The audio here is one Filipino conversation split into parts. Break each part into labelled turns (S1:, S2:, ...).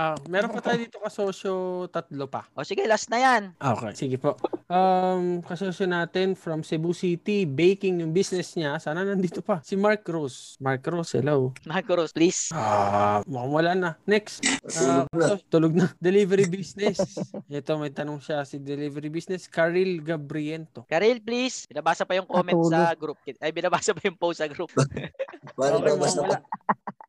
S1: Ah, meron pa tayo dito kasosyo tatlo pa.
S2: O sige, last na yan.
S1: Okay, sige po. Um, kasosyo natin from Cebu City, baking yung business niya. Sana nandito pa. Si Mark Rose. Mark Rose, hello.
S2: Marco Rose, please.
S1: Ah, mukhang wala na. Next. Ah,
S3: Tulog na.
S1: so, tulog na. Delivery business. Ito, may tanong siya si delivery business. Karil Gabriento.
S2: Karel, please. Binabasa pa yung comment sa group. Ay, binabasa pa yung post sa group.
S3: Parang
S1: Okay,
S3: na
S1: wala.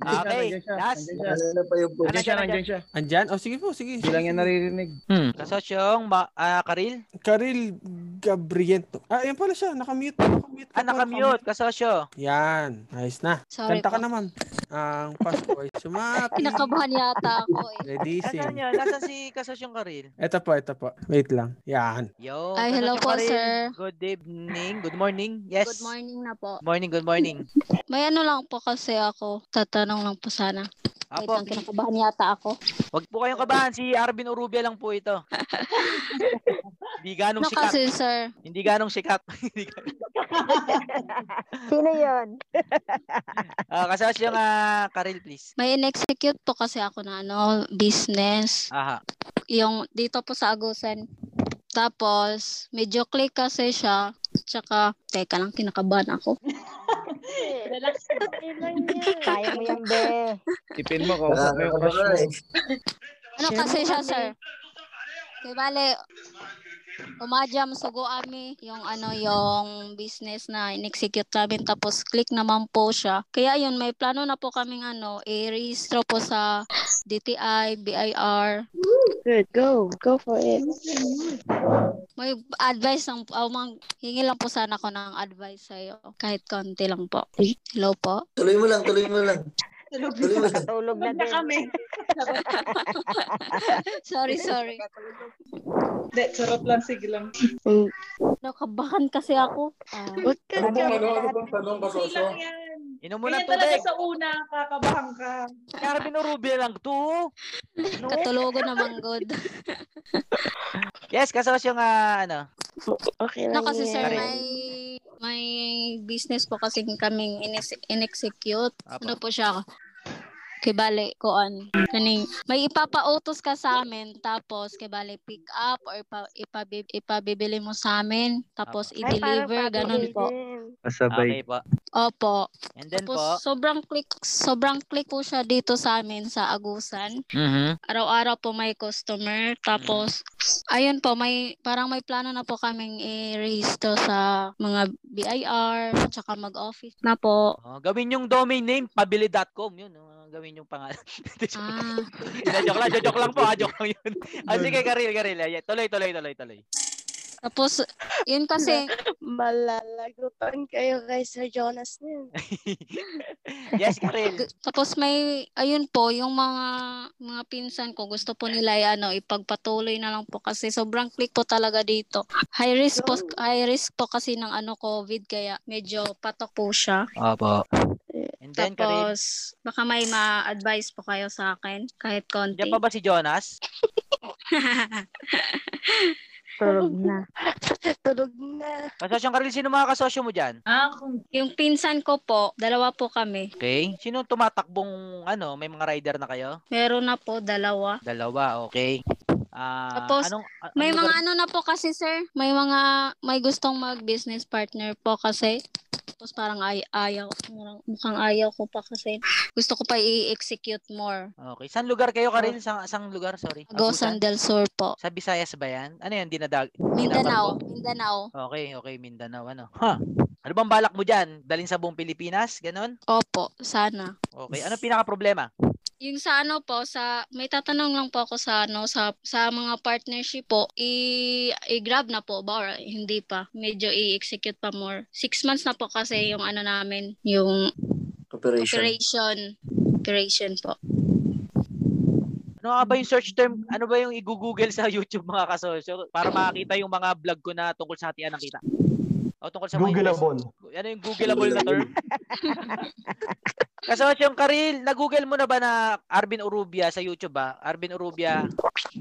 S2: Okay,
S4: Nandiyan siya,
S2: last.
S4: nandiyan siya.
S3: Ano pa yung
S4: Nandiyan siya,
S2: Nandiyan,
S4: siya.
S1: Andyan? Oh, sige po, sige.
S4: Hindi lang yan naririnig.
S2: Hmm. Kasosyong, ma- ah, Karil?
S1: Karil Gabriento. Ah, yan pala siya. Nakamute. Nakamute. ka
S2: Ah, nakamute, kasosyo.
S1: Yan. Ayos na.
S5: Sorry
S1: Kanta ka
S5: po.
S1: naman. Ang Pasko ay sumati.
S5: Kinakabahan yata ako eh.
S1: Ready,
S2: Nasaan
S1: sing.
S2: yun? Nasaan si kasosyong Karil?
S1: Ito po, ito po. Wait lang. Yan.
S2: Yo,
S5: Ay, hello po,
S2: Karil.
S5: sir.
S2: Good evening. Good morning. Yes.
S5: Good morning na po.
S2: Morning, good morning.
S5: May ano lang po kasi ako. Tatanong lang po sana. Wait
S2: Apo,
S5: lang, kinakabahan yata ako.
S2: wag po kayong kabahan. Si Arvin Urubia lang po ito. Hindi ganong
S5: No
S2: sikat.
S5: kasi sir,
S2: Hindi ganong sikat. Hindi ganong-
S6: Sino yun?
S2: Ah, kasosyong ah, Karil, please.
S5: may in-execute po kasi ako na ano, business.
S2: Aha.
S5: Yung dito po sa Agusan. Tapos, medyo click kasi siya. Tsaka, teka lang, kinakabahan ako.
S6: Relax lang yan. Kaya mo yan, be.
S4: Tipin mo, kausap mo yung crush mo.
S3: Nakakaba eh.
S5: Ano kasi siya, sir? Kaya bale, umadyam sugo ami yung ano yung business na in-execute namin tapos click naman po siya. Kaya yun, may plano na po kaming ano, i-rehistro po sa DTI, BIR.
S6: Good, go. Go for it.
S5: May advice lang, oh, mang, hingi lang po sana ako ng advice sa'yo. Kahit konti lang po. Hello po.
S3: Tuloy mo lang, tuloy mo lang. Mo lang.
S6: Tulog na din.
S7: kami.
S5: Sorry, sorry.
S7: Hindi, charot lang, sige lang.
S5: Nakabahan kasi ako. Ah,
S6: Huwag ka
S8: Ano ano? Ano bang tanong ba, Soso?
S7: lang yan.
S2: Inom mo ng
S7: Ganyan talaga
S2: tubig.
S7: sa una, kakabahan ka.
S2: Si Arvin Urubia lang to. No?
S5: katulugo naman good.
S2: Yes, kasosyong ah, ano.
S6: Okay
S5: No,
S6: lang
S5: kasi sir, may may business po kasi kaming in- in-execute. Ano po siya? Kibali, koan. Kaning, may ipapautos ka sa amin, tapos kibali pick up or ipa, ipabi, ipabibili mo sa amin, tapos
S6: Ay,
S5: i-deliver, ganun po.
S6: pabilisin.
S2: Okay
S4: Kasabay.
S2: po.
S5: Opo.
S2: And then
S5: Tapos
S2: po.
S5: sobrang click, sobrang click po siya dito sa amin sa Agusan.
S2: Mhm.
S5: Araw-araw po may customer. Tapos, ayun po, may, parang may plano na po kaming i-register sa mga BIR, tsaka mag-office na po.
S2: Oh, gawin yung domain name pabili.com yun. oh, gawin yung pangalan.
S5: Ah,
S2: joke lang, joke lang po, ah, joke lang yun. Ah, sige, Karil, Karil. Ayan, Tuloy, tuloy, tuloy, tuloy.
S5: tapos, yun kasi,
S6: Malalagutan kayo kay Sir Jonas niyan.
S2: yes, Karil.
S5: tapos may, ayun po, yung mga, mga pinsan ko, gusto po nila ano, ipagpatuloy na lang po kasi sobrang click po talaga dito. High risk po, high risk po kasi ng ano, COVID, kaya medyo patok po siya.
S2: Opo. Then.
S5: Tapos, baka may ma-advise po kayo sa akin, kahit konti.
S2: Diyan pa ba si Jonas?
S6: Tulog na. Tulog na.
S2: Kasosyong Karil, sino mga kasosyo mo dyan?
S7: Ah, kung
S5: yung pinsan ko po, dalawa po kami.
S2: Okay. Sino tumatakbong, ano, may mga rider na kayo?
S5: Meron na po, dalawa.
S2: Dalawa, okay. Ah,
S5: Tapos,
S2: anong, a-
S5: May
S2: anong
S5: mga
S2: lugar-
S5: ano na po kasi, sir. May mga, may gustong mag-business partner po kasi. Tapos parang ay, ayaw. Mukhang, mukhang ayaw ko pa kasi. Gusto ko pa i-execute more.
S2: Okay. Saan lugar kayo, Karil? Sa, sang lugar, sorry?
S5: Agusan del Sur po.
S2: Sa Visayas ba yan? Ano yan? Dinadag?
S5: Mindanao. Mindanao.
S2: Okay, okay. Mindanao, ano? Ha? Ano bang balak mo dyan? Dalhin sa buong Pilipinas? Ganon?
S5: Opo, sana.
S2: Okay. Ano pinaka-problema?
S5: Yung sa ano po, sa may tatanong lang po ako sa ano sa sa mga partnership po, i i-grab na po ba or hindi pa? Medyo i-execute pa more. Six months na po kasi yung ano namin, yung
S3: Operation.
S5: operation. Operation po.
S2: Ano nga ba yung search term? Ano ba yung i-google sa YouTube mga kasosyo para makakita yung mga vlog ko na tungkol sa hatian ng kita? O tungkol sa mga
S8: Googleable.
S2: Ano yung googleable na term? Kasosyo yung Karil, na-google mo na ba na Arvin Urubia sa YouTube ba? Arvin Urubia,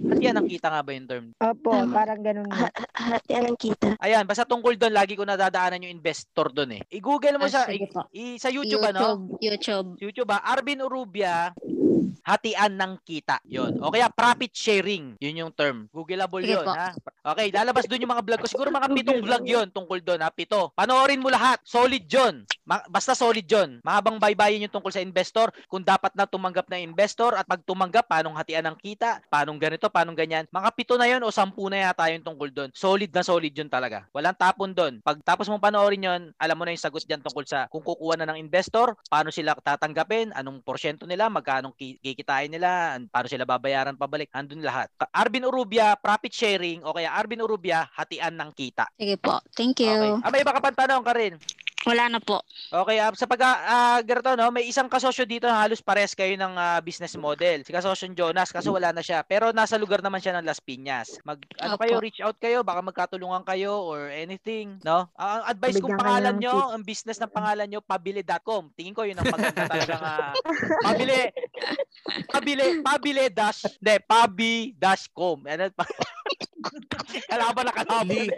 S2: hatian ng kita nga ba yung term?
S6: Opo, parang ganun nga.
S9: Hatian ng kita.
S2: Ayan, basta tungkol doon, lagi ko nadadaanan yung investor doon eh. I-google mo
S5: Ah,
S2: sa,
S5: po.
S2: i, sa YouTube, ano?
S5: YouTube.
S2: YouTube ba? Arvin Urubia, hatian ng kita. Yun. O kaya profit sharing. Yun yung term. Googleable yun,
S5: po.
S2: ha? Okay, lalabas doon yung mga vlog ko. Siguro mga pitong vlog yun tungkol doon, ha? Pito. Panoorin mo lahat. Solid yun. Ma- basta solid yun. Mahabang baybayin yung tungkol sa investor. Kung dapat na tumanggap na investor at pag tumanggap, paanong hatian ng kita, paanong ganito, paanong ganyan. Mga pito na yun o sampu na yata yung tungkol doon. Solid na solid yun talaga. Walang tapon doon. Pag tapos mong panoorin yun, alam mo na yung sagot dyan tungkol sa kung kukuha na ng investor, paano sila tatanggapin, anong porsyento nila, magkano ki- kikitain nila, paano sila babayaran pabalik. Andun lahat. Arvin Urubia, profit sharing, o kaya Arvin Urubia, hatian ng kita.
S5: Sige po. Thank
S2: Okay.
S5: you.
S2: Ah, may iba ka pang tanong ka rin.
S5: Wala na po.
S2: Okay, ah, sa pag ah, ganito, no, may isang kasosyo dito na halos pares kayo ng ah, business model. Si kasosyo Jonas, kaso wala na siya. Pero nasa lugar naman siya ng Las Piñas. Mag, ano
S5: Opo.
S2: kayo, reach out kayo, baka magkatulungan kayo or anything, no? Ah, Ang advice kong
S6: Bigyan ka
S2: pangalan
S6: ng
S2: nyo, ang business ng pangalan nyo, pabili.com. Tingin ko yun ang maganda talaga nga. pabili, pabili, pabili dash, hindi, pabi-com. Ano, pa, kalaban na kalaban.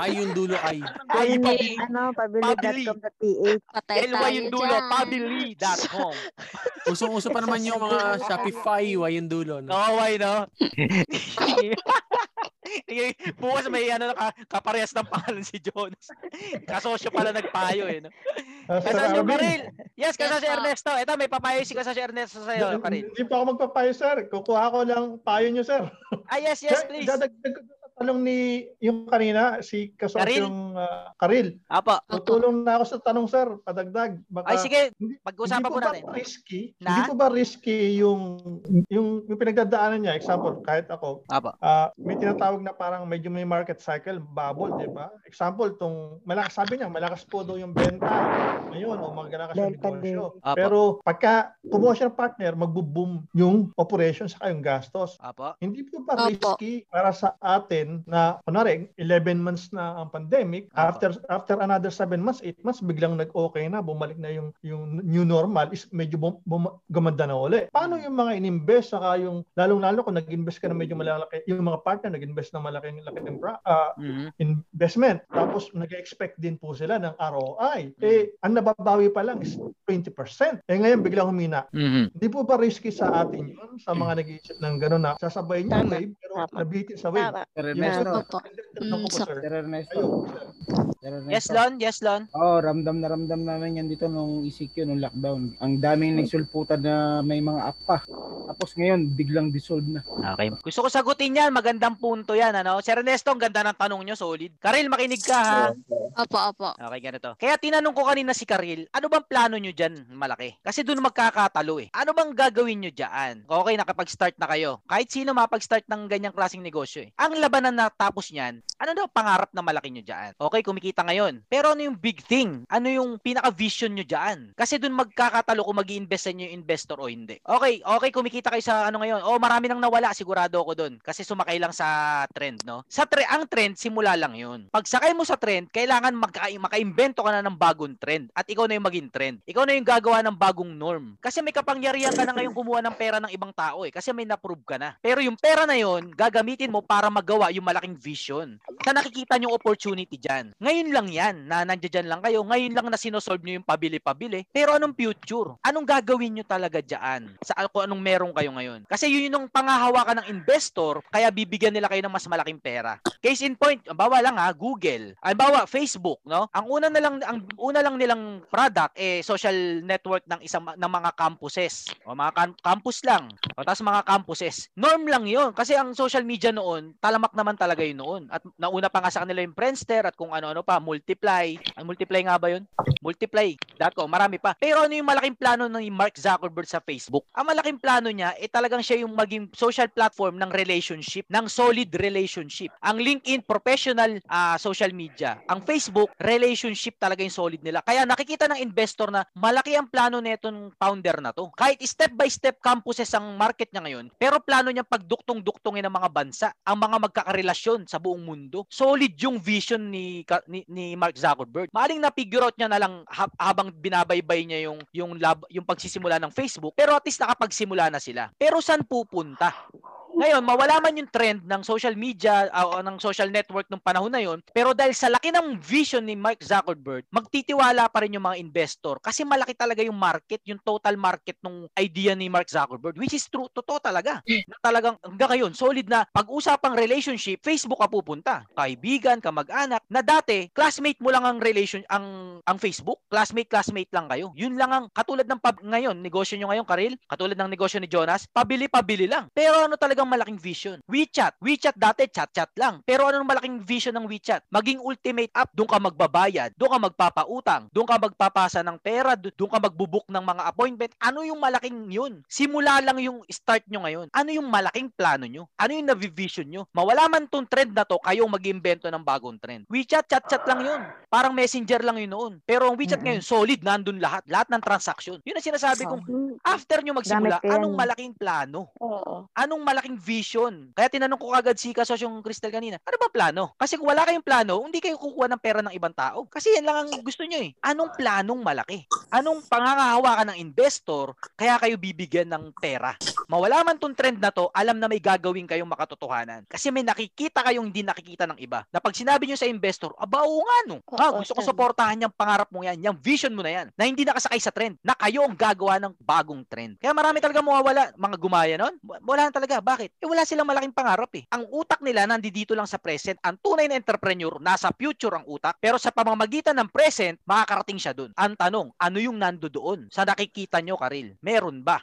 S1: Ay yung dulo ay.
S6: Ay, ano,
S2: Pabili.
S6: pabili.com.ph.
S5: Patay
S2: LY yung dulo, pabili.com.
S1: Usong-uso pa naman yung mga Shopify, Y yung dulo. No?
S2: Nakaway, no? Sige, Bukas may ano ka, kaparehas ng pangalan si Jonas. Kasosyo pala nagpayo eh. No?
S8: Ah,
S2: Kasosyo Karil. Yes, kasosyo
S5: Yes.
S2: Ernesto. Ito, may papayo si kasosyo Ernesto sa'yo, Karil.
S8: Hindi pa ako magpapayo, sir. Kukuha ko lang payo nyo, sir.
S2: Ah, yes, yes, please.
S8: Dadagdag ko tanong ni yung kanina, si kasosyong uh, Karil.
S2: Apo.
S8: Tutulong na ako sa tanong, sir. Padagdag. Baka,
S2: Ay, sige.
S8: hindi-
S2: Pag-usapan po natin.
S8: risky?
S2: Na?
S8: Hindi po ba risky yung, yung, yung pinagdadaanan niya? Example, kahit ako,
S2: Apo.
S8: ah may tinatawag na parang medyo may market cycle, bubble, di ba? Example, tong malakas, sabi niya, malakas po daw yung benta ngayon o magalakas yung negosyo.
S2: Apo.
S8: Pero pagka ng partner, magbo-boom yung operation sa yung gastos.
S2: Apo.
S8: Hindi po ba risky para sa atin na, kunwari, 11 months na ang pandemic,
S2: Opo.
S8: after after another 7 months, 8 months, biglang nag-okay na, bumalik na yung yung new normal, is medyo bum, bum- gumanda na uli. Paano yung mga ininvest, saka yung, lalong-lalo kung nag-invest ka na medyo malaki, yung mga partner nag-invest na malaking laking pra- ah,
S2: Mhm.
S8: investment, tapos nag-expect din po sila ng ROI.
S2: Mm.
S8: Eh, ang nababawi pa lang is 20%. Eh ngayon, biglang humina.
S2: Mhm.
S8: Hindi po ba risky sa atin yun? Sa mga nag-iisip ng gano'n na sasabay
S6: Tama.
S8: wave pero nabitin sa wave.
S6: Tama.
S4: Ernesto.
S8: Po,
S5: Mm,
S8: sir.
S4: Sir Ernesto.
S8: Sir.
S2: Yes, Lon. Yes, Lon.
S4: Oo, ramdam na ramdam namin yan dito nung ECQ, nung lockdown. Ang daming nagsulputan na may mga app pa. Tapos ngayon, biglang dissolve na.
S2: Okay. Gusto ko sagutin yan. Magandang punto yan. Ano? Sir Ernesto, ang ganda ng tanong nyo. Solid. Karil, makinig ka ha.
S5: Opo, opo.
S2: Okay, ganito. Kaya tinanong ko kanina si Karil, ano bang plano nyo dyan malaki? Kasi doon magkakatalo eh. Ano bang gagawin nyo dyan? Okay, nakapag-start na kayo. Kahit sino mapag-start ng ganyang klaseng negosyo eh. Ang labanan na tapos niyan, ano daw pangarap na malaki nyo dyan? Okay, kumikita ngayon. Pero ano yung big thing? Ano yung pinaka-vision nyo dyan? Kasi doon magkakatalo kung mag invest sa inyo yung investor o hindi. Okay, okay, kumikita kayo sa ano ngayon. Oh, marami nang nawala, sigurado ako doon. Kasi sumakay lang sa trend, no? Sa tre ang trend, simula lang yun. Pag sakay mo sa trend, kailangan magka makaimbento ka na ng bagong trend at ikaw na yung maging trend. Ikaw na yung gagawa ng bagong norm. Kasi may kapangyarihan ka na ngayon kumuha ng pera ng ibang tao eh. Kasi may na-prove ka na. Pero yung pera na yun, gagamitin mo para magawa yung malaking vision. Sa nakikita nyo opportunity dyan. Ngayon lang yan, na nandiyan lang kayo. Ngayon lang na sinosolve nyo yung pabili-pabili. Pero anong future? Anong gagawin nyo talaga dyan? Sa kung anong meron kayo ngayon? Kasi yun yung pangahawakan ng investor, kaya bibigyan nila kayo ng mas malaking pera. Case in point, bawa lang ha, Google. Ay bawa Facebook, no? Ang una na lang ang una lang nilang product eh social network ng isang ng mga campuses. O mga cam- campus lang. O tapos mga campuses. Norm lang 'yon kasi ang social media noon, talamak naman talaga 'yun noon. At nauna pa nga sa kanila yung Friendster at kung ano-ano pa, Multiply. Ang Multiply nga ba yun? Multiply.com, marami pa. Pero ano yung malaking plano ni Mark Zuckerberg sa Facebook? Ang malaking plano niya, eh talagang siya yung maging social platform ng relationship, ng solid relationship. Ang LinkedIn, professional ah, social media. Ang Facebook, relationship talaga yung solid nila. Kaya nakikita ng investor na malaki ang plano netong founder na to. Kahit step by step campuses ang market niya ngayon, pero plano niya pagduktong-duktongin ng mga bansa, ang mga magkakarelasyon sa buong mundo. Solid yung vision ni ni, ni Mark Zuckerberg. Maaling na figure out niya na lang ha- habang binabaybay niya yung yung lab, yung pagsisimula ng Facebook, pero at least nakapagsimula na sila. Pero saan pupunta? Ngayon, mawala man yung trend ng social media ah, o ng social network nung panahon na yon, pero dahil sa laki ng vision ni Mark Zuckerberg, magtitiwala pa rin yung mga investor kasi malaki talaga yung market, yung total market ng idea ni Mark Zuckerberg, which is true, totoo talaga. Na talagang hanggang ngayon, solid na pag-usapang relationship, Facebook ka pupunta. Kaibigan, kamag-anak, na dati, classmate mo lang ang relation, ang, ang Facebook, classmate, classmate lang kayo. Yun lang ang, katulad ng pab, ngayon, negosyo nyo ngayon, Karil, katulad ng negosyo ni Jonas, pabili-pabili lang. Pero ano talagang malaking vision? WeChat. WeChat dati, chat-chat lang. Pero ano ang malaking vision ng WeChat? Maging ultimate app, doon ka magbabayad, doon ka magpapautang, doon ka magpapasa ng pera, do- doon ka magbubuk ng mga appointment. Ano yung malaking yun? Simula lang yung start nyo ngayon. Ano yung malaking plano nyo? Ano yung navivision nyo? Mawala man tong trend na to, kayong mag-imbento ng bagong trend. WeChat, chat-chat lang yun. Parang messenger lang yun noon. Pero ang WeChat ngayon, solid, nandun lahat. Lahat ng transaction. Yun ang sinasabi kong, after nyo magsimula, anong malaking plano?
S6: Oo.
S2: Anong malaking vision? Kaya tinanong ko kagad si Kasos yung Crystal kanina, ano ba plano? Kasi kung wala kayong plano, hindi kayo kukuha ng pera ng ibang tao. Kasi yan lang ang gusto nyo eh. Anong planong malaki? Anong pangangahawakan ng investor kaya kayo bibigyan ng pera? Mawala man tong trend na to, alam na may gagawin kayong makatotohanan. Kasi may nakikita kayong hindi nakikita ng iba. Na pag sinabi nyo sa investor, aba oo nga no. Ha,
S6: Oo,
S2: gusto ko suportahan yung pangarap mo yan, yung vision mo na yan. Na hindi nakasakay sa trend. Na kayo ang gagawa ng bagong trend. Kaya marami talaga mawawala. Mga gumaya nun, wala na talaga. Bakit? Eh wala silang malaking pangarap eh. Ang utak nila nandito lang sa present. Ang tunay na entrepreneur, nasa future ang utak. Pero sa pamamagitan ng present, makakarating siya dun. Ang tanong, ano yung nando doon? Sa nakikita nyo, Karil? Meron ba?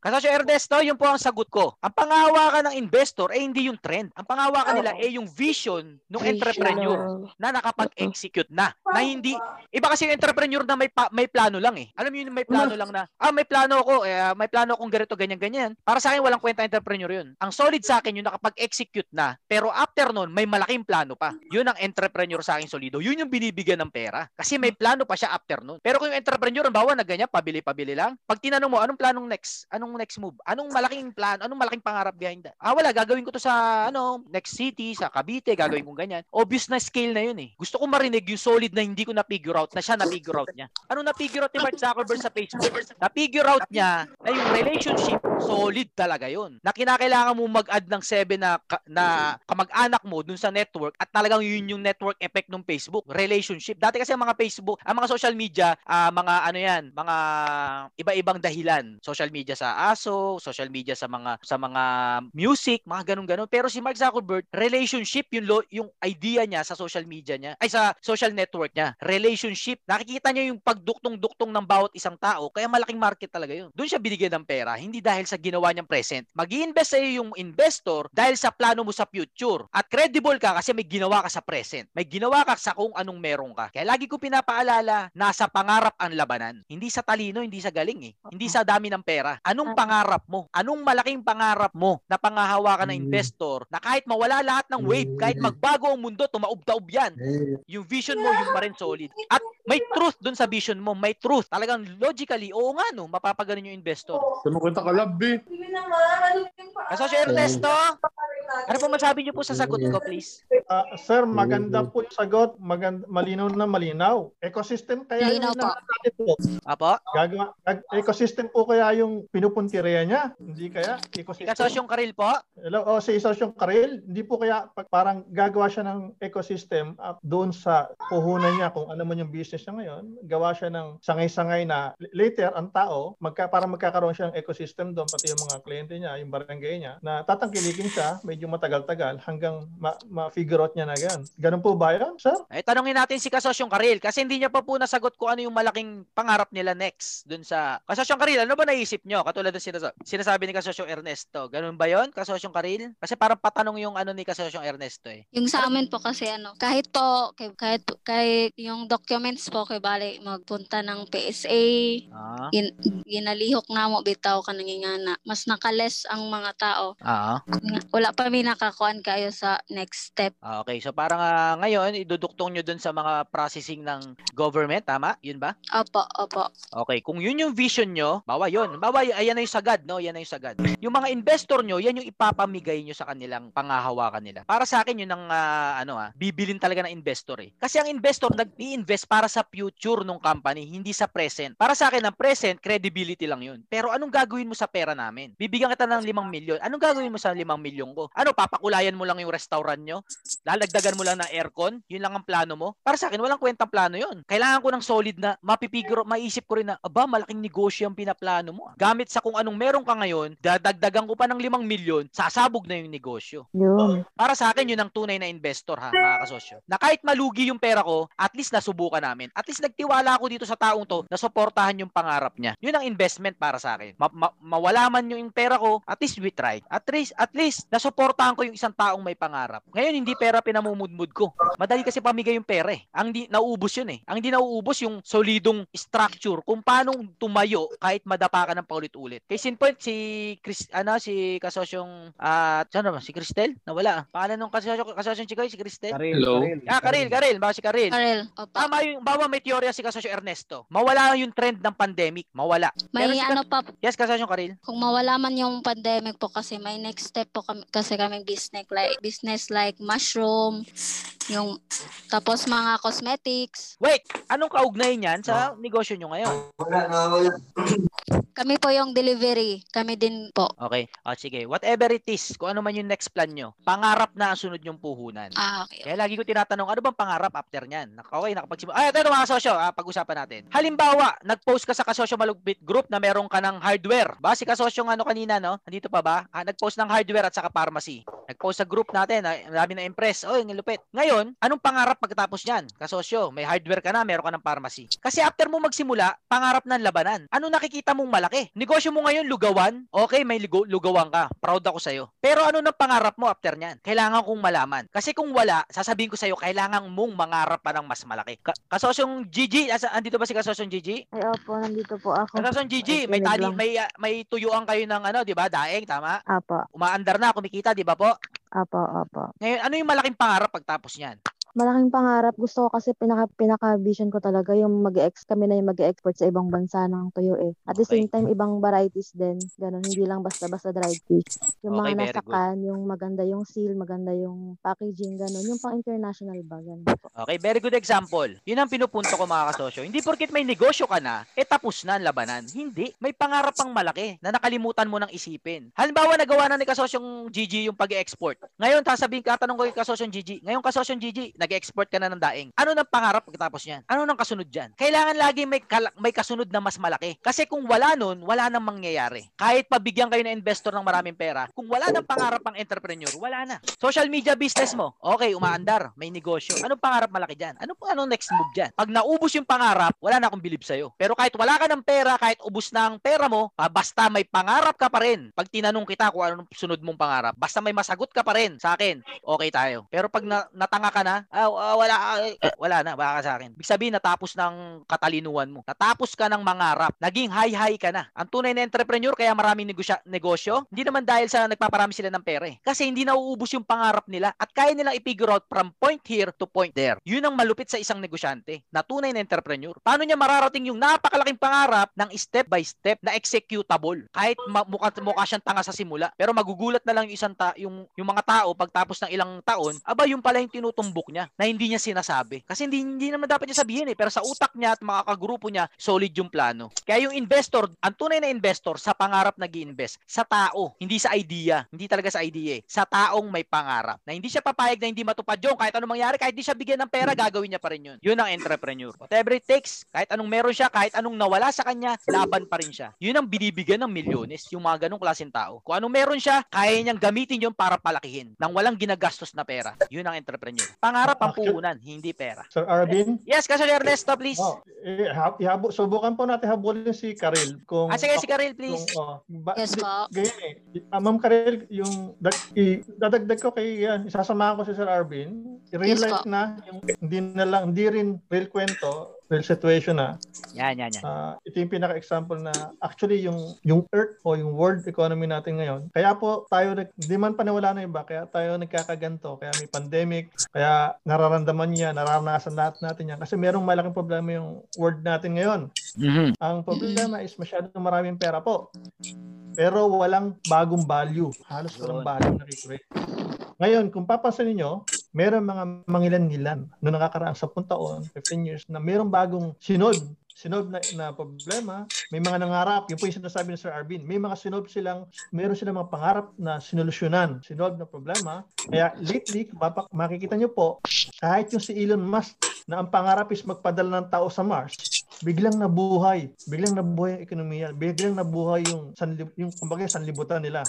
S2: Kasi Ernesto, yun po ang sagot ko. Ang pangahawakan ng investor ay hindi yung trend. Ang pangahawakan nila ay yung vision ng entrepreneur na nakapag-execute na. Na hindi, iba kasi yung entrepreneur na may, pa- may plano lang eh. Alam mo yun, may plano lang na, ah, may plano ako, eh, ah, may plano akong ganito, ganyan, ganyan. Para sa akin, walang kwenta entrepreneur yun. Ang solid sa akin, yung nakapag-execute na, pero after nun, may malaking plano pa. Yun ang entrepreneur sa akin solido. Yun yung binibigyan ng pera. Kasi may plano pa siya after nun. Pero kung yung entrepreneur, ang bawa na ganyan, pabili-pabili lang. Pag tinanong mo, anong planong next? Anong next move? Anong malaking plan? Anong malaking pangarap behind that? Ah, wala. Gagawin ko to sa, ano, next city, sa Cavite, gagawin kong ganyan. Obvious na scale na yun eh. Gusto ko marinig yung solid na hindi ko na-figure out, na siya na-figure out niya. Anong na-figure out ni Mark Zuckerberg sa Facebook? Na-figure out niya na yung relationship, solid talaga yun. Na kinakailangan mo mag-add ng 7 na, ka- na kamag-anak mo dun sa network at talagang yun yung network effect ng Facebook. Relationship. Dati kasi ang mga Facebook, ang mga social media, ah, mga ano yan, mga iba-ibang dahilan. Social media sa aso, social media sa mga sa mga music, mga ganun-ganun. Pero si Mark Zuckerberg, relationship yung lo, yung idea niya sa social media niya, ay sa social network niya. Relationship. Nakikita niya yung pagduktong-duktong ng bawat isang tao, kaya malaking market talaga yun. Doon siya binigyan ng pera, hindi dahil sa ginawa niyang present. mag invest sa iyo yung investor dahil sa plano mo sa future. At credible ka kasi may ginawa ka sa present. May ginawa ka sa kung anong meron ka. Kaya lagi ko pinapaalala, nasa pangarap ang labanan. Hindi sa talino, hindi sa galing eh. Hindi sa dami ng pera. Anong pangarap mo? Anong malaking pangarap mo na pangahawakan ng
S3: Mm.
S2: investor na kahit mawala lahat ng wave, kahit magbago ang mundo, tumaob-taob yan.
S3: Eh,
S2: Yung vision mo, yung pa rin solid. At may truth dun sa vision mo, may truth. Talagang logically, oo nga no, mapapaganon yung investor.
S9: Sumukunta ka lab, eh.
S2: Kaso si Ernesto, ano po masabi niyo po sa sagot ko, please?
S8: Ah, sir, maganda po yung sagot. Maganda, malinaw na malinaw. Ecosystem kaya
S5: Malinaw
S8: yung natin po.
S2: Apo?
S8: Gagawa, gag- ecosystem po kaya yung pinupuntirya niya. Hindi kaya ecosystem.
S2: Ikasosyong karil po?
S8: Hello, oh, si Isosyong Karel, hindi po kaya pag- parang gagawa siya ng ecosystem at doon sa puhunan niya kung ano man yung business niya ngayon, gawa siya ng sangay-sangay na later ang tao, magka, parang magkakaroon siya ng ecosystem doon, pati yung mga kliyente niya, yung barangay niya, na tatangkilikin siya medyo matagal-tagal hanggang ma- ma-figure out niya na yan. Ganun po ba yan, sir?
S2: Ay, tanongin natin si Kasosyong Karil kasi hindi niya pa po nasagot kung ano yung malaking pangarap nila next dun sa... Kasosyong Karil, ano ba naisip nyo? Katulad ng sinasa- sinasabi ni Kasosyong Ernesto. Ganun ba yon Kasosyong Karil? Kasi parang patanong yung ano ni Kasosyong Ernesto eh.
S5: Yung sa amin po kasi ano, kahit po, kahit, kahit yung documents po, kay bali, magpunta ng PSA,
S2: Ah.
S5: gin, ginalihok na mo, bitaw ka nangingana. Mas nakales ang mga tao.
S2: Ah.
S5: Wala pa may nakakuan kayo sa next step.
S2: Ah, Okay, so parang ah, ngayon iduduktong nyo dun sa mga processing ng government, tama? Yun ba?
S5: Opo, opo.
S2: Okay, kung yun yung vision nyo, bawa yun. Bawa, ayan na yung sagad, no? Yan na yung sagad. Yung mga investor nyo, yan yung ipapamigay nyo sa kanilang pangahawakan nila. Para sa akin, yun ang, ah, ano ah, bibilin talaga ng investor eh. Kasi ang investor, nag-i-invest para sa future ng company, hindi sa present. Para sa akin, ang present, credibility lang yun. Pero anong gagawin mo sa pera namin? Bibigyan kita ng 5 milyon. Anong gagawin mo sa 5 milyon ko? Ano, papakulayan mo lang yung restaurant nyo? Lalagdagan mo lang ng aircon? Yun lang ang plano mo? Para sa akin, walang kwentang plano yun. Kailangan ko ng solid na mapipigro, maisip ko rin na, aba, malaking negosyo ang pinaplano mo. ah." Gamit sa kung anong meron ka ngayon, dadagdagan ko pa ng 5 milyon, sasabog na yung negosyo.
S6: Yun.
S2: Para sa akin, yun ang tunay na investor ha, mga kasosyo. Na kahit malugi yung pera ko, at least nasubukan namin. At least nagtiwala ako dito sa taong to na suportahan yung pangarap niya. Yun ang investment para sa akin. Ma- ma- mawala man yung pera ko, at least we tried. At least, at least, nasuportahan ko yung isang taong may pangarap. Ngayon, hindi pera pinamumudmud ko. Madali kasi pamigay yung pera eh. Ang di nauubos yun eh. Ang di nauubos yung solidong structure kung paano tumayo kahit madapa ka ng paulit-ulit. Case in point, si Chris, ano, si kasosyong, ah, saan ba? Si Cristel? Nawala. Pangalan nung kasosyo, kasosyong chikoy, si Cristel?
S4: Karil,
S9: Hello?
S4: Karil.
S2: Ah, Karil, Karil. Baka si Karil.
S5: Karel, opo.
S2: Tama yung, bawa may teorya si kasosyo Ernesto. Mawala yung trend ng pandemic. Mawala.
S5: May
S2: Pero si
S5: ano pa,
S2: Yes, kasosyong Karil.
S5: kung mawala man yung pandemic po kasi may next step po kami, kasi kami business like business like mushroom, yung tapos mga cosmetics.
S2: Wait, anong kaugnay niyan sa negosyo nyo ngayon?
S3: Wala, nawawala.
S5: Kami po yung delivery, kami din po.
S2: Okay. O, sige. Whatever it is, kung ano man yung next plan nyo, pangarap na ang sunod yung puhunan.
S5: Ah, okay.
S2: Kaya lagi ko tinatanong, ano bang pangarap after nyan? Okay, nakapagsimula. Ay, ito mga kasosyo, ah, pag-usapan natin. Halimbawa, nag-post ka sa kasosyo malugbit group na meron ka ng hardware. Ba, si kasosyo ano kanina, no? Nandito pa ba? Ah, nag-post ng hardware at saka pharmacy. Nag-post sa group natin, ah, dami na impress. Oy, ang lupit. Ngayon, anong pangarap pagkatapos nyan? Kasosyo, may hardware ka na, meron ka ng pharmacy. Kasi after mo magsimula, pangarap ng labanan. Ano nakikita mong malaki? Negosyo mo ngayon, lugawan. Okay, may lugawan ka. Proud ako sa'yo. Pero ano na pangarap mo after nyan? Kailangan kong malaman. Kasi kung wala, sasabihin ko sa'yo, kailangan mong mangarap pa ng mas malaki. Ka- kasosyong Gigi, asa, andito ba si kasosyong Gigi?
S6: Ay, opo, nandito po ako.
S2: Kasosyong Gigi, may tali, may, ah, may tuyuan kayo ng ano, di ba? Daeng, tama?
S6: Apo,
S2: Umaandar na, kumikita, di ba po?
S6: apo, apo.
S2: Ngayon, ano yung malaking pangarap pagtapos niyan?
S6: Malaking pangarap. Gusto ko kasi pinaka, pinaka-vision ko talaga yung mag ex kami na yung mag export sa ibang bansa ng tuyo eh. At the
S2: Okay.
S6: same time, ibang varieties din. Ganun, hindi lang basta-basta dried fish. Yung
S2: Okay,
S6: mga
S2: very
S6: nasa
S2: good.
S6: can, yung maganda yung seal, maganda yung packaging, ganun. Yung pang international ba, ganun.
S2: Okay, very good example. Yun ang pinupunto ko mga kasosyo. Hindi porket may negosyo ka na, eh tapos na ang labanan. Hindi. May pangarap pang malaki na nakalimutan mo nang isipin. Halimbawa, nagawa na ni kasosyong Gigi yung pag-export. Ngayon, sasabihin ka, tanong ko kay kasosyong Gigi. Ngayon, kasosyong Gigi, nag-export ka na ng daing. Ano nang pangarap pagkatapos niyan? Ano nang kasunod diyan? Kailangan lagi may kala- may kasunod na mas malaki. Kasi kung wala nun, wala nang mangyayari. Kahit pabigyan kayo ng investor ng maraming pera, kung wala nang pangarap ang entrepreneur, wala na. Social media business mo, okay, umaandar, may negosyo. Anong pangarap malaki diyan? Ano anong next move diyan? Pag naubos yung pangarap, wala na akong bilib sa'yo. Pero kahit wala ka ng pera, kahit ubos na ang pera mo, ah, basta may pangarap ka pa rin. Pag tinanong kita kung anong sunod mong pangarap, basta may masagot ka pa rin sa akin, okay tayo. Pero pag na, natanga ka na, ah, wala, eh, wala na, baka ka sa akin. Ibig sabihin, natapos ng katalinuhan mo. Natapos ka ng mangarap. Naging high-high ka na. Ang tunay na entrepreneur, kaya maraming negosya, negosyo, hindi naman dahil sa nagpaparami sila ng pera eh. Kasi hindi nauubos yung pangarap nila at kaya nilang i-figure out from point here to point there. Yun ang malupit sa isang negosyante na tunay na entrepreneur. Paano niya mararating yung napakalaking pangarap ng step by step na executable? Kahit ma- mukha, mukha siyang tanga sa simula, pero magugulat na lang yung isang ta- yung, yung mga tao pagtapos ng ilang taon, aba yung pala yung tinutumbok niya. Niya na hindi niya sinasabi. Kasi hindi, hindi naman dapat niya sabihin eh. Pero sa utak niya at mga kagrupo niya, solid yung plano. Kaya yung investor, ang tunay na investor, sa pangarap nag invest Sa tao, hindi sa idea. Hindi talaga sa idea eh. Sa taong may pangarap. Na hindi siya papayag na hindi matupad yung kahit anong mangyari, kahit hindi siya bigyan ng pera, gagawin niya pa rin yun. Yun ang entrepreneur. Whatever it takes, kahit anong meron siya, kahit anong nawala sa kanya, laban pa rin siya. Yun ang binibigyan ng milyones, yung mga ganong klaseng tao. Kung anong meron siya, kaya niyang gamitin yun para palakihin nang walang ginagastos na pera. Yun ang entrepreneur. Pangarap ang puhunan, hindi pera.
S8: Sir Arvin?
S2: Yes, kasi Ernesto, please.
S8: Oh, eh, hab- ihabo, subukan po natin habulin si Karel. Kung,
S2: Ah, sige, si Karel, please.
S8: Kung, oh, ba,
S5: Yes po.
S8: Ganyan eh. Ah, Ma'am Karel, yung dag, i, dadagdag ko kay yan, isasamahan ko si Sir Arvin. I-real
S5: Yes
S8: life
S5: po.
S8: na, yung, hindi na lang, hindi rin real kwento, real situation na.
S2: Yan, yan, yan.
S8: Ah, ito yung pinaka-example na actually yung yung earth o yung world economy natin ngayon. Kaya po tayo nag- hindi man paniwala ng iba, kaya tayo nagkakaganto, kaya may pandemic, kaya nararamdaman niya, nararanasan lahat natin yan kasi merong malaking problema yung world natin ngayon.
S2: Mhm.
S8: Ang problema is masyadong maraming pera po. Pero walang bagong value. Halos walang value na create. Ngayon, kung papansin niyo, meron mga mangilan-ngilan noong nakakaraang 10 taon, 15 years, na merong bagong sinod sinod na, na problema, may mga nangarap, yun po yung sinasabi ni Sir Arvin, may mga sinod silang, meron silang mga pangarap na sinolusyonan, sinod na problema. Kaya lately, mapak, makikita nyo po, kahit yung si Elon Musk, na ang pangarap is magpadala ng tao sa Mars, biglang nabuhay, biglang nabuhay ang ekonomiya, biglang nabuhay yung, sanlib, yung kumbaga, sanlibutan nila.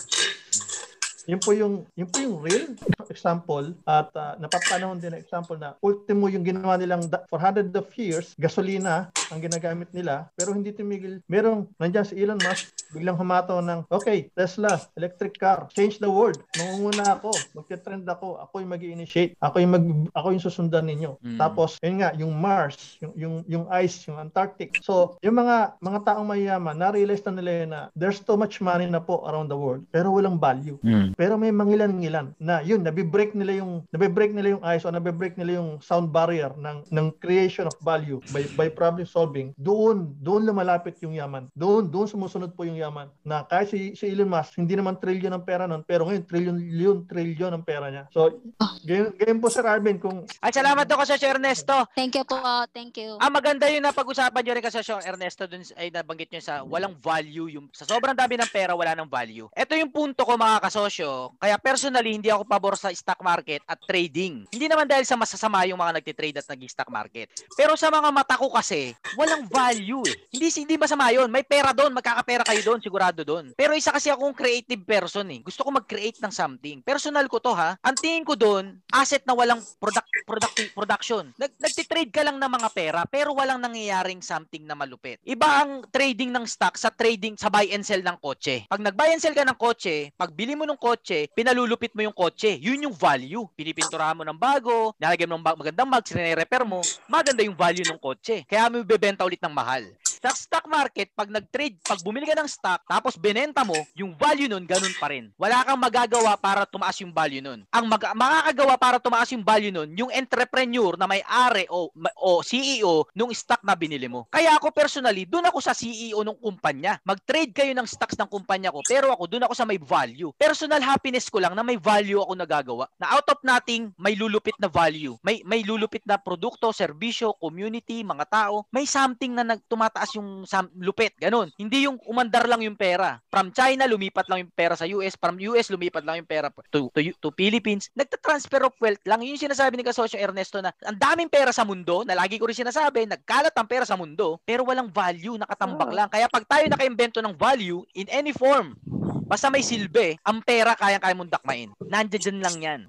S8: Yun po yung yun po yung real example at uh, napapanahon din na example na ultimo yung ginawa nilang for hundreds of years gasolina ang ginagamit nila pero hindi tumigil. Merong nandiyan si Elon Musk biglang humato ng okay Tesla electric car change the world. Mangunguna ako magte-trend ako ako yung mag-initiate ako yung mag ako yung susundan ninyo.
S2: Mm.
S8: tapos yun nga yung Mars yung yung yung ice yung Antarctic. So yung mga mga taong mayayaman na-realize na nila na there's too much money na po around the world pero walang value.
S2: Mm.
S8: Pero may mangilan-ngilan na yun, nabibreak nila yung nabibreak nila yung ISO, nabibreak nila yung sound barrier ng ng creation of value by by problem solving. Doon, doon lumalapit yung yaman. Doon, doon sumusunod po yung yaman. Na kahit si, si Elon Musk, hindi naman trillion ang pera nun, pero ngayon trillion, trillion, trillion ang pera niya. So, ganyan, ganyan po Sir Arvin, kung
S2: At salamat do kasi Sir Ernesto.
S5: Thank you po. Thank you.
S2: Ah, maganda yun na pag-usapan nyo rin kasi Sir Ernesto dun ay nabanggit nyo sa walang value yung sa sobrang dami ng pera wala ng value. Ito yung punto ko mga kasosyo. Kaya personally hindi ako pabor sa stock market at trading. Hindi naman dahil sa masasama yung mga nagtitrade at nag-stock market. Pero sa mga mata ko kasi walang value eh. Hindi hindi masama yun. May pera doon, magkakapera kayo doon, sigurado doon. Pero isa kasi akong creative person eh. Gusto ko mag-create ng something. Personal ko to ha. Ang tingin ko doon, asset na walang product, product production. Nag, nagtitrade ka lang ng mga pera pero walang nangyayaring something na malupit. Iba ang trading ng stock sa trading sa buy and sell ng kotse. Pag nag-buy and sell ka ng kotse, pag bili mo ng kotse, pinalulupit mo yung kotse. Yun yung value. Pinipinturahan mo ng bago, nalagyan mo ng magandang mag, sinire-repair mo, maganda yung value ng kotse. Kaya mo bebenta ulit ng mahal. Sa stock market, pag nag-trade, pag bumili ka ng stock, tapos binenta mo, yung value nun, ganun pa rin. Wala kang magagawa para tumaas yung value nun. Ang mag- makakagawa para tumaas yung value nun, yung entrepreneur na may-ari o, o CEO nung stock na binili mo. Kaya ako personally, doon ako sa CEO ng kumpanya. Mag-trade kayo ng stocks ng kumpanya ko, pero ako doon ako sa may value. Personal happiness ko lang na may value ako nagagawa. Na out of nothing, may lulupit na value. May may lulupit na produkto, serbisyo, community, mga tao. May something na nagtumataas yung sam- lupit. Ganun. Hindi yung umandar lang yung pera. From China, lumipat lang yung pera sa US. From US, lumipat lang yung pera to, to, to Philippines. Nagta-transfer of wealth lang. Yun yung sinasabi ni Kasosyo Ernesto na ang daming pera sa mundo, na lagi ko rin sinasabi, nagkalat ang pera sa mundo, pero walang value, nakatambak lang. Kaya pag tayo nakaimbento ng value in any form, basta may silbi, ang pera kayang-kaya mong dakmain. Nandiyan lang yan.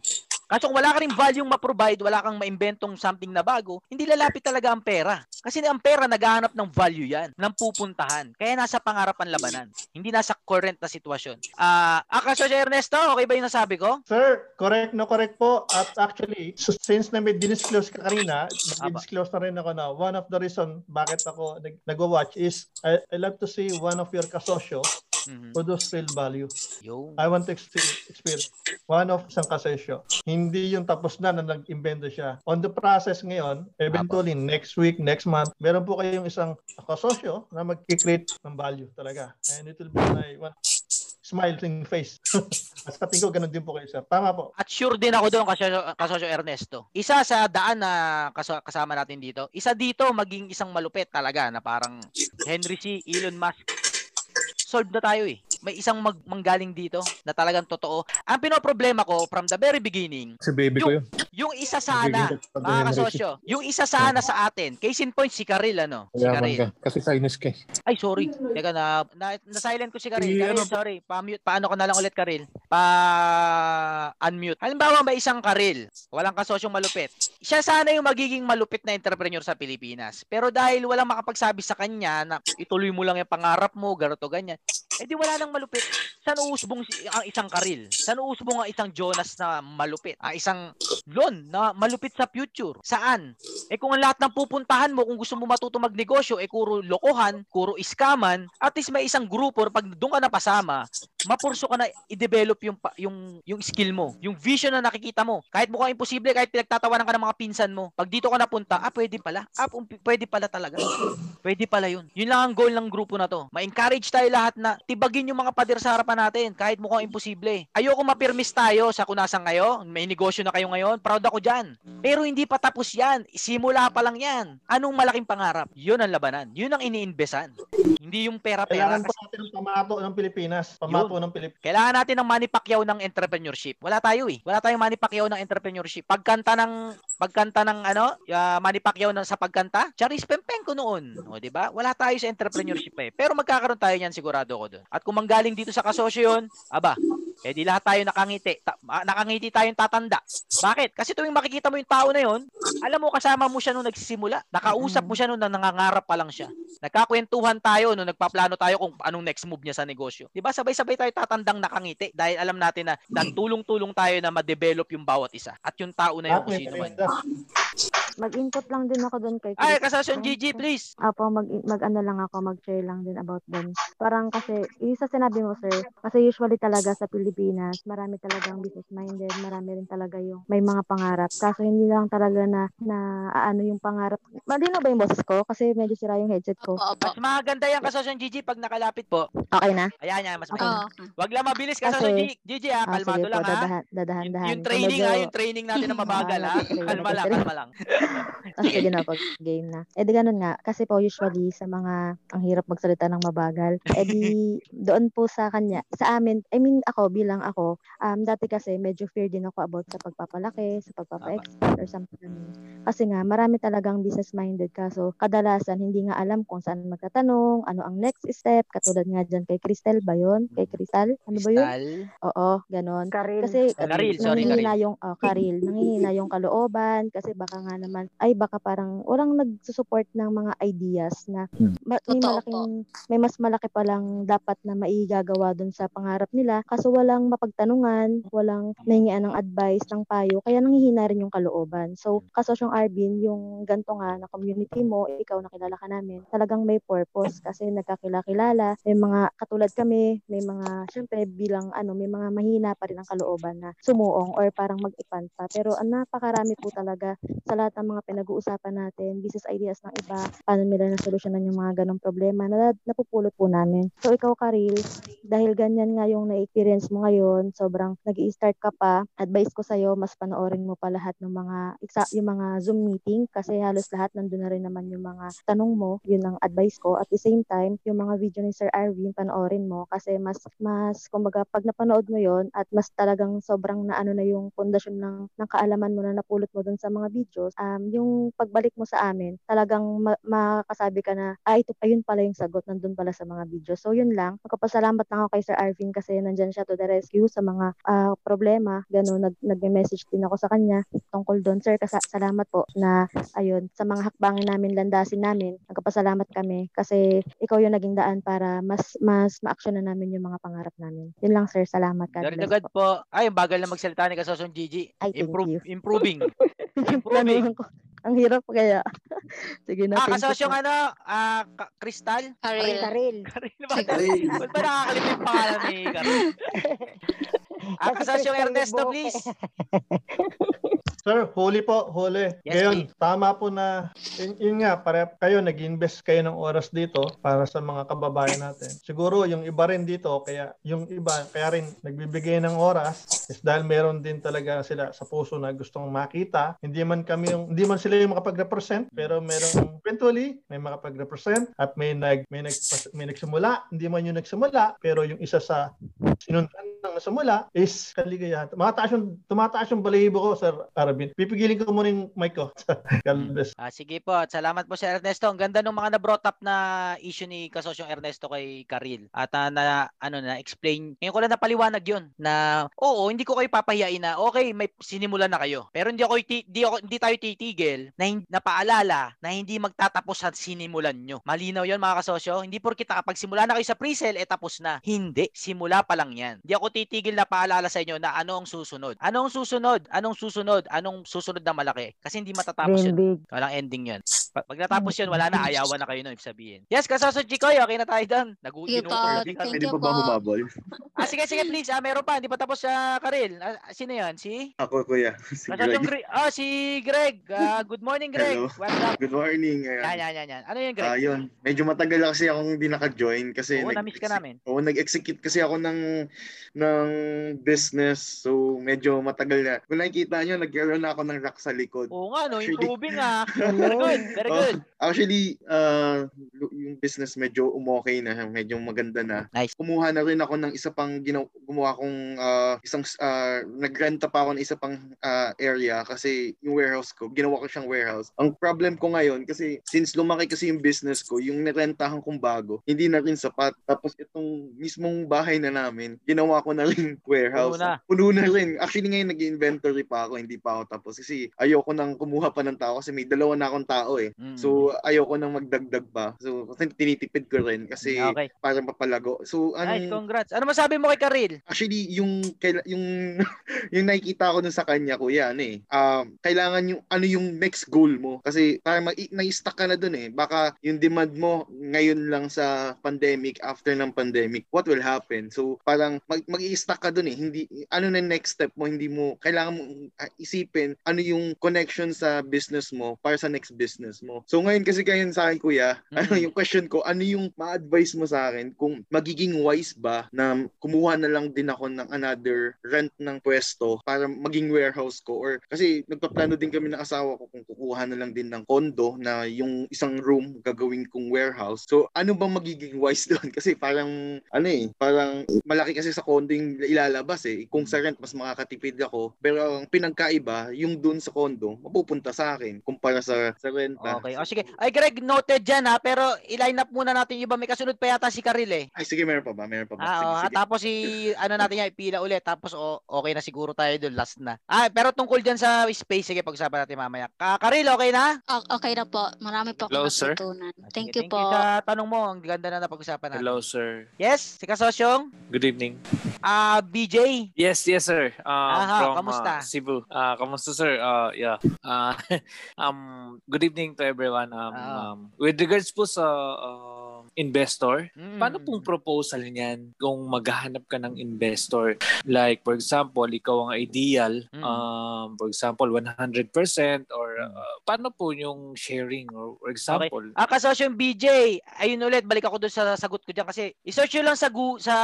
S2: Kaso kung wala ka rin value ma-provide, wala kang maimbentong something na bago, hindi lalapit talaga ang pera. Kasi ang pera naghahanap ng value yan, ng pupuntahan. Kaya nasa pangarap ang labanan, hindi nasa current na sitwasyon. Ah, uh, Akasyo Ernesto, okay ba yung nasabi ko?
S8: Sir, correct no correct po. At actually, so since na may dinisclose ka kanina,
S2: Aba.
S8: disclose na rin ako na one of the reason bakit ako nag nagwa-watch is I, I love to see one of your kasosyo
S2: Mhm.
S8: produce real value.
S2: Yo.
S8: I want to ex- experience one of isang kasosyo. Hindi yung tapos na na nag-invento siya. On the process ngayon, eventually next week, next month, meron po kayong isang kasosyo na mag-create ng value talaga. And it will be my one smiling face. At sa tingin ko, ganun din po kayo, sir. Tama po.
S2: At sure din ako doon kasosyo, kasosyo Ernesto. Isa sa daan na kasama natin dito, isa dito maging isang malupit talaga na parang Henry C. Elon Musk. Solved na tayo eh. May isang mag, manggaling dito na talagang totoo. Ang pinoproblema ko from the very beginning,
S9: Si baby ko yun.
S2: Yung isa sana, mga kasosyo, yung isa sana sa atin, case in point si Karil ano, si Karil.
S9: ka. Kasi sinus ka. eh.
S2: Ay, sorry. Teka na, na, na-silent ko si Karil. Karil,
S9: ano
S2: sorry. Pa-mute. Paano ko na lang ulit, Karil? Pa-unmute. Halimbawa, may isang Karil. Walang kasosyong malupit. Siya sana yung magiging malupit na entrepreneur sa Pilipinas. Pero dahil walang makapagsabi sa kanya na ituloy mo lang yung pangarap mo, ganito, ganyan. Eh di wala nang malupit. Saan uusbong ang isang Karil? Saan uusbong ang isang Jonas na malupit? Ang isang Lon na malupit sa future? Saan? Eh kung ang lahat ng pupuntahan mo, kung gusto mo matuto magnegosyo, eh kuro lokohan, kuro iskaman, at least may isang grupo, pag doon ka napasama, mapurso ka na i-develop yung, yung, yung skill mo, yung vision na nakikita mo. Kahit mukhang imposible, kahit pinagtatawanan ka ng mga pinsan mo, pag dito ka napunta, ah, pwede pala. Ah, pwede pala talaga. Pwede pala yun. Yun lang ang goal ng grupo na to. Ma-encourage tayo lahat na tibagin yung mga pader sa harapan natin kahit mukhang imposible. Ayoko mapirmis tayo sa kunasan kayo. May negosyo na kayo ngayon. Proud ako dyan. Pero hindi pa tapos yan. Simula pa lang yan. Anong malaking pangarap? Yun ang labanan. Yun ang iniinbesan. Hindi yung pera-pera.
S8: Kailangan po natin ng pamato ng Pilipinas. Pamato ng Pilipinas.
S2: Kailangan natin ng Manny Pacquiao ng entrepreneurship. Wala tayo eh. Wala tayong Manny Pacquiao ng entrepreneurship. Pagkanta ng pagkanta ng ano, uh, Manny Pacquiao ng, sa pagkanta, Charis Pempenko noon. O, di ba? Wala tayo sa entrepreneurship eh. Pero magkakaroon tayo niyan sigurado ko doon. At kung manggaling dito sa kasosyo yun, aba, eh di lahat tayo nakangiti. Ta- ah, nakangiti tayong tatanda. Bakit? Kasi tuwing makikita mo yung tao na yun, alam mo kasama mo siya nung nagsisimula. Nakausap mo siya nung nangangarap pa lang siya. Nagkakwentuhan tayo nung nagpaplano tayo kung anong next move niya sa negosyo. 'Di ba? Sabay-sabay tayo tatandang nakangiti dahil alam natin na nagtulong-tulong tayo na ma-develop yung bawat isa at yung tao na yun kung sino man.
S6: Mag-input lang din ako doon kay
S2: Ay,
S6: Chris.
S2: kasasyon GG, please.
S6: Apo, mag, mag ano lang ako, mag-share lang din about them. Parang kasi, yung sa sinabi mo, sir, kasi usually talaga sa Pilipinas, marami talagang business-minded, marami rin talaga yung may mga pangarap. Kaso hindi lang talaga na, na ano yung pangarap. Malino ba yung boses ko? Kasi medyo sira yung headset ko.
S2: Mas maganda yan kasasyon GG pag nakalapit po.
S6: Okay na?
S2: Ayan yan, mas
S6: Okay.
S2: maganda. Wag lang mabilis kasasyon
S6: Kasi-
S2: GG ha,
S6: Ah,
S2: kalmado
S6: po,
S2: lang ha.
S6: dadahan, dadahan-dahan.
S2: Yung training
S6: Kung
S2: ha,
S6: medyo-
S2: yung training natin na mabagal ha.
S6: Ah,
S2: Kalma lang, kalma lang.
S6: Ah, sige na pag game na. Eh di ganun nga. Kasi po usually sa mga ang hirap magsalita ng mabagal. Eh di doon po sa kanya. Sa amin, I mean ako bilang ako, um, dati kasi medyo fear din ako about sa pagpapalaki, sa pagpapa-export or something. Kasi nga marami talagang business minded kaso kadalasan hindi nga alam kung saan magtatanong, ano ang next step. Katulad nga dyan kay Cristel ba yun? Kay Crystal? Ano ba yun?
S2: Crystal?
S6: Oo, ganon.
S10: Karil.
S6: Kasi
S2: Karil, sorry, Karil.
S6: yung oh, Karil, nanghihina yung kalooban kasi baka nga naman ay baka parang walang nagsusupport ng mga ideas na ma- may
S5: Totoo
S6: malaking may mas malaki pa lang dapat na maigagawa dun sa pangarap nila kaso walang mapagtanungan, walang mahingian ng advice, ng payo, kaya nanghihina rin yung kalooban. So, kasosyong Arvin, yung ganto nga na community mo, ikaw nakilala ka namin, talagang may purpose kasi nagkakilala, may mga katulad kami, may mga syempre bilang ano, may mga mahina pa rin ang kalooban na sumuong or parang mag-ipan pa. Pero ang napakarami po talaga sa lahat ng mga pinag-uusapan natin, business ideas ng iba, paano nila nasolusyonan yung mga ganong problema na napupulot po namin. So ikaw, Karil, dahil ganyan nga yung na-experience mo ngayon, sobrang nag start ka pa, advice ko sa'yo, mas panoorin mo pa lahat ng mga, yung mga Zoom meeting kasi halos lahat nandun na rin naman yung mga tanong mo, yun ang advice ko. At the same time, yung mga video ni Sir Arvin, panoorin mo kasi mas, mas, kumbaga, pag napanood mo yon at mas talagang sobrang na ano na yung pundasyon ng, ng kaalaman mo na napulot mo dun sa mga videos, um, yung pagbalik mo sa amin, talagang ma- makakasabi ka na, ah, ito, ayun pala yung sagot, nandun pala sa mga videos. So, yun lang. Magpapasalamat lang ako kay Sir Arvin kasi nandyan siya to the rescue sa mga ah, problema. Gano'n, nag, nag-message din ako sa kanya tungkol doon. Sir, kasa- salamat po na, ayun, sa mga hakbangin namin, landasin namin, nagpapasalamat kami kasi ikaw yung naging daan para mas, mas ma-action na namin yung mga pangarap namin. Yun lang, sir. Salamat. God
S2: Very
S6: bless po.
S2: po. Ay, bagal na magsalita ni Kasosong GG.
S6: Ay,
S2: Improve, improving. improving.
S6: Ang hirap kaya. Sige na.
S2: Ah, kasosyong ano, ah, Ka- Crystal?
S5: Karil.
S10: Karil.
S2: Karil ba?
S3: Karil.
S2: Ba't ba nakakalimit yung pangalan ni Karil? Ah, kasosyong Ernesto, please.
S8: Sir, huli po, huli.
S2: Yes,
S8: Ngayon,
S2: please.
S8: tama po na, yun, yun nga, pare, kayo, nag-invest kayo ng oras dito para sa mga kababayan natin. Siguro, yung iba rin dito, kaya yung iba, kaya rin nagbibigay ng oras is dahil meron din talaga sila sa puso na gustong makita. Hindi man kami yung, hindi man sila yung makapag-represent, pero meron, eventually, may makapag-represent at may nag, may nag, may nagsimula, hindi man yung nagsimula, pero yung isa sa sinundan ng nasimula is kaligayahan. Tumataas yung, tumataas yung balahibo ko, Sir Arvin. Pipigilin ko muna yung mic ko. God bless.
S2: Ah, sige po. At salamat po Sir Ernesto. Ang ganda ng mga na-brought up na issue ni Kasosyong Ernesto kay Karil. At ah, na ano na explain. Ngayon ko lang napaliwanag 'yon na oo, hindi ko kayo papahiyain na okay, may sinimulan na kayo. Pero hindi ako iti- hindi, ako, hindi tayo titigil na hin- na paalala na hindi magtatapos sa sinimulan nyo. Malinaw 'yon mga kasosyo. Hindi porkit kapag simula na kayo sa pre-sale eh tapos na. Hindi, simula pa lang 'yan. Hindi ako titigil na paalala sa inyo na ano ang susunod. Anong susunod? Anong susunod? Anong susunod na malaki? Kasi hindi matatapos
S6: Dream
S2: yun.
S6: big.
S2: Walang ending yun. Pag, pag natapos yun, wala na. Ayawan na kayo nun, ibig sabihin. Yes, kasaso Chikoy, okay na tayo doon. Nagu
S5: Sige po.
S2: ginukurbi ka.
S5: You
S9: pa ba humabol?
S2: Ah, sige, sige, please. Ah, meron pa. Hindi pa tapos sa Karil. Ah, sino yan? Si?
S9: Ako, kuya. Si
S2: Kasaso
S9: Greg.
S2: Greg. Ah, si Greg. Ah, good morning, Greg.
S9: Hello.
S2: What's up?
S9: Good morning.
S2: Yan,
S9: Ayan.
S2: yan, yan, yan. Ano yun, Greg?
S9: Ah, yun. Medyo matagal kasi akong hindi naka-join kasi
S2: Oo, na-miss ka namin.
S9: Oo, nag-execute kasi ako ng ng business. So, medyo matagal na. Kung nakikita nyo, nagkaroon na ako ng rack sa likod.
S2: Oo nga, no. Improving ah. Very good, very
S9: Oh,
S2: good.
S9: actually, uh, yung business medyo umokay na, medyo maganda na.
S2: Nice.
S9: Kumuha na rin ako ng isa pang ginaw gumawa kong uh, isang uh, nagrenta pa ako ng isa pang uh, area kasi yung warehouse ko, ginawa ko siyang warehouse. Ang problem ko ngayon kasi since lumaki kasi yung business ko, yung nirentahan kong bago, hindi na rin sapat. Tapos itong mismong bahay na namin, ginawa ko na rin warehouse.
S2: Puno na.
S9: Puno na rin. Actually ngayon nag-inventory pa ako, hindi pa ako tapos kasi ayoko nang kumuha pa ng tao kasi may dalawa na akong tao eh.
S2: Mm.
S9: So ayoko nang magdagdag pa. So kasi tinitipid ko rin kasi
S2: Okay.
S9: para mapalago. So ano
S2: congrats. Ano masabi mo kay Karil?
S9: actually yung yung yung nakikita ko dun sa kanya kuya ano eh. Um kailangan yung ano yung next goal mo kasi para ma- na-stuck ka na dun eh. Baka yung demand mo ngayon lang sa pandemic after ng pandemic, what will happen? So parang mag- mag-i-stuck ka dun eh. Hindi ano na yung next step mo, hindi mo kailangan mo ah, isipin ano yung connection sa business mo para sa next business mo. So ngayon kasi kayo sa akin kuya, ano
S2: Mhm.
S9: yung question ko, ano yung ma-advise mo sa akin kung magiging wise ba na kumuha na lang din ako ng another rent ng pwesto para maging warehouse ko or kasi nagpaplano din kami ng asawa ko kung kukuha na lang din ng condo na yung isang room gagawin kong warehouse. So ano bang magiging wise doon? Kasi parang ano eh, parang malaki kasi sa condo yung ilalabas eh. Kung sa rent mas makakatipid ako, pero ang pinagkaiba yung doon sa condo mapupunta sa akin kumpara sa sa renta.
S2: Okay. O sige. Ay, Greg, noted dyan ha. Pero i-line up muna natin yung iba. May kasunod pa yata si Karil eh.
S9: Ay sige, meron pa ba? Meron pa ba?
S2: Ah,
S9: sige, sige.
S2: tapos si ano natin yan, ipila ulit. Tapos o, okay na siguro tayo doon last na. Ah, pero tungkol diyan sa space sige pag-usapan natin mamaya. Ka Karil, okay na?
S5: O- Okay na po. Marami po
S10: Hello,
S5: akong
S10: sir.
S5: natutunan.
S2: Ah,
S5: Thank
S2: sige,
S5: you po.
S2: sa tanong mo. Ang ganda na napag-usapan natin.
S10: Hello, sir.
S2: Yes, si Kasosyong.
S10: Good evening.
S2: Ah, BJ.
S10: Yes, yes, sir. Um,
S2: Aha,
S10: from
S2: kamusta?
S10: uh, Cebu. Uh, kamusta, sir? Uh, yeah. Uh, um, good evening to everyone. Um,
S2: Oo.
S10: um, with regards po sa uh, investor,
S2: Mm.
S10: paano pong proposal niyan kung maghahanap ka ng investor? Like, for example, ikaw ang ideal,
S2: Mm.
S10: um, for example, 100% or uh, paano po yung sharing or for example,
S2: Ah, kasosyong BJ. Ayun ulit, balik ako doon sa sagot ko diyan kasi i-search nyo lang sa gu- sa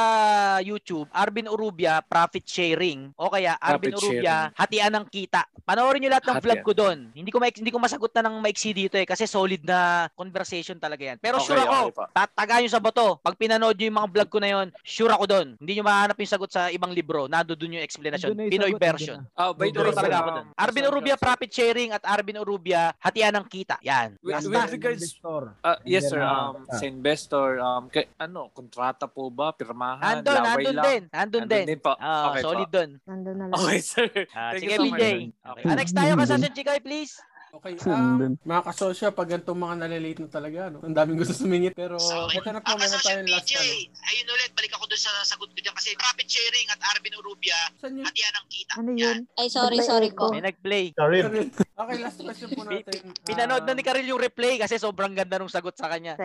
S2: YouTube, Arvin Urubia profit sharing o kaya Arvin
S10: Profit
S2: Urubia hatian ng kita. Panoorin niyo lahat ng vlog
S10: Hatian.
S2: ko doon. Hindi ko ma- hindi ko masagot na ng maiksi dito eh kasi solid na conversation talaga yan. Pero
S10: Okay,
S2: sure ako,
S10: okay pa.
S2: Tataga nyo sa bato. Pag pinanood nyo yung mga vlog ko na yon, sure ako doon. Hindi nyo mahanap yung sagot sa ibang libro. Nando doon yung explanation.
S4: Yung
S2: Pinoy
S4: sagot,
S2: version.
S10: Ah, by the way,
S2: talaga ako doon. Arvin Urubia profit sharing at Arvin Urubia hatian ng kita. Yan.
S10: With, with regards
S4: Investor.
S10: Uh, yes sir, um, sa investor, um, kay, ano, kontrata po ba, pirmahan,
S2: Nandun,
S10: laway
S2: nandun
S10: lang?
S2: din. Nandun din.
S10: po.
S2: Ah,
S10: okay
S2: solid doon.
S6: Nandun na lang.
S10: Okay sir.
S2: Ah,
S10: Thank
S2: sige,
S10: you so sir.
S2: Okay. Ah, next tayo ka sa Chikoy, please.
S1: Okay, um, mga kasosyo, pag ganitong mga nalalate na talaga, no? ang daming gusto sumingit, pero ito na po, meron tayong last ano.
S2: ayun ulit, balik ako doon sa sagot ko dyan kasi profit sharing at Arvin Urubia,
S1: Saan yun?
S2: hatian ng kita.
S6: Ano yun?
S5: Ay, sorry, sorry po.
S2: May nag-play.
S8: Karin,
S1: Okay, last question po natin.
S2: Pinanood na ni Karil yung replay kasi sobrang ganda nung sagot sa kanya.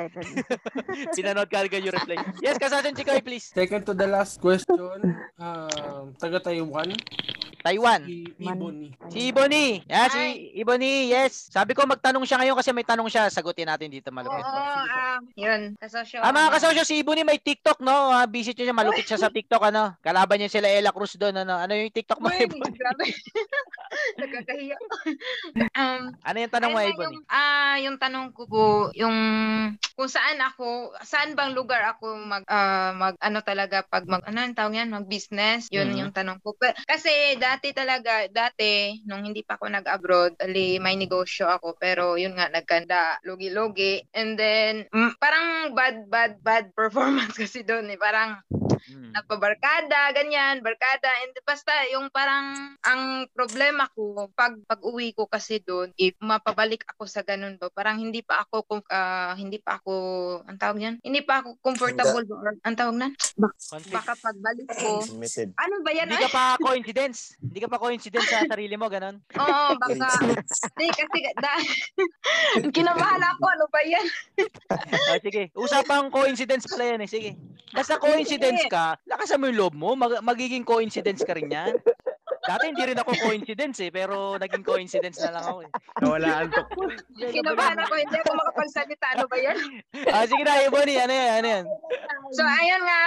S2: Pinanood ka agad yung replay. Yes, kasasin Chikoy, please.
S1: Second to the last question, um, taga Taiwan.
S2: Taiwan.
S1: Si Ibony.
S2: Si Ibony. Yan, si Ibony. Yes. Sabi ko magtanong siya ngayon kasi may tanong siya. Sagutin natin dito malupit.
S11: Oo, ah, yun. Kasosyo.
S2: Ah, mga kasosyo, si Ibony may TikTok, no? Ah, visit nyo siya, malupit siya sa TikTok, ano? Kalaban niya sila Ella Cruz doon, ano? Ano yung TikTok mo, Ibony?
S11: grabe. Nagkakahiya. um,
S2: Ano yung tanong mo,
S11: yung, ah, yung tanong ko po, yung kung saan ako, saan bang lugar ako mag, ah, mag ano talaga, pag mag, ano ang tawag yan, mag business, yun
S2: Mhm.
S11: yung tanong ko. Kasi dati talaga, dati, nung hindi pa ako nag-abroad, ali, may negosyo ako, pero yun nga, nagkanda, logi-logi, and then, mm, parang bad, bad, bad performance kasi doon eh, parang,
S2: Hmm.
S11: nagpabarkada, ganyan, barkada. And basta yung parang ang problema ko pag pag-uwi ko kasi doon, if mapabalik ako sa ganun ba, parang hindi pa ako ah, hindi pa ako ang tawag yan, hindi pa ako comfortable ba, or ang tawag na,
S2: Conflict.
S11: baka pagbalik ko.
S12: Committed.
S11: Ano ba yan?
S2: Hindi ka pa coincidence. Hindi ka pa coincidence sa sarili mo, ganun.
S11: Oo, baka. Hindi, kasi da, kinabahan ako, ano ba yan?
S2: Ah, sige. Usapang coincidence pala yan eh. Sige. Basta coincidence ka, lakasan mo yung loob mo, mag- magiging coincidence ka rin yan. Dati hindi rin ako coincidence eh, pero naging coincidence na lang ako eh.
S1: Nawalaan to.
S11: Kinabahan ako, hindi ako makapagsalita, ano ba yan?
S2: Ah, sige na, Ebony, ano yan, ano yan?
S11: So, ayun nga,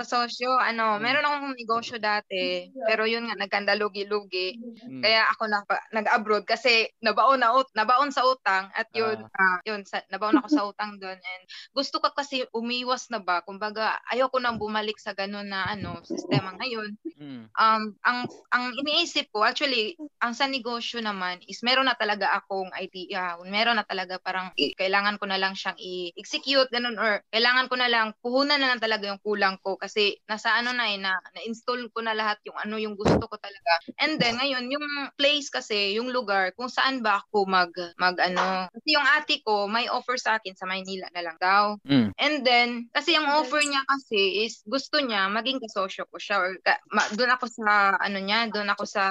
S11: kasosyo, ano, meron akong negosyo dati, pero yun nga, nagkandalugi-lugi.
S2: Hmm.
S11: Kaya ako na, nag-abroad kasi nabaon na ut, nabaon sa utang at yun, ah, yun, sa, nabaon ako sa utang doon and gusto ko kasi umiwas na ba, kumbaga ayoko nang bumalik sa ganun na ano, sistema ngayon.
S2: Hmm.
S11: Um, ang ang iniisip ko actually, ang sa negosyo naman is meron na talaga akong idea, meron na talaga parang kailangan ko na lang siyang i-execute ganun or kailangan ko na lang puhunan na lang talaga yung kulang ko kasi nasa ano na eh na na-install ko na lahat yung ano yung gusto ko talaga. And then ngayon yung place kasi, yung lugar kung saan ba ako mag mag ano kasi yung ate ko may offer sa akin sa Maynila na lang daw.
S2: Hmm.
S11: And then, kasi yung offer niya kasi is gusto niya maging kasosyo ko siya or ka, ma, doon ako sa ano niya, doon ako sa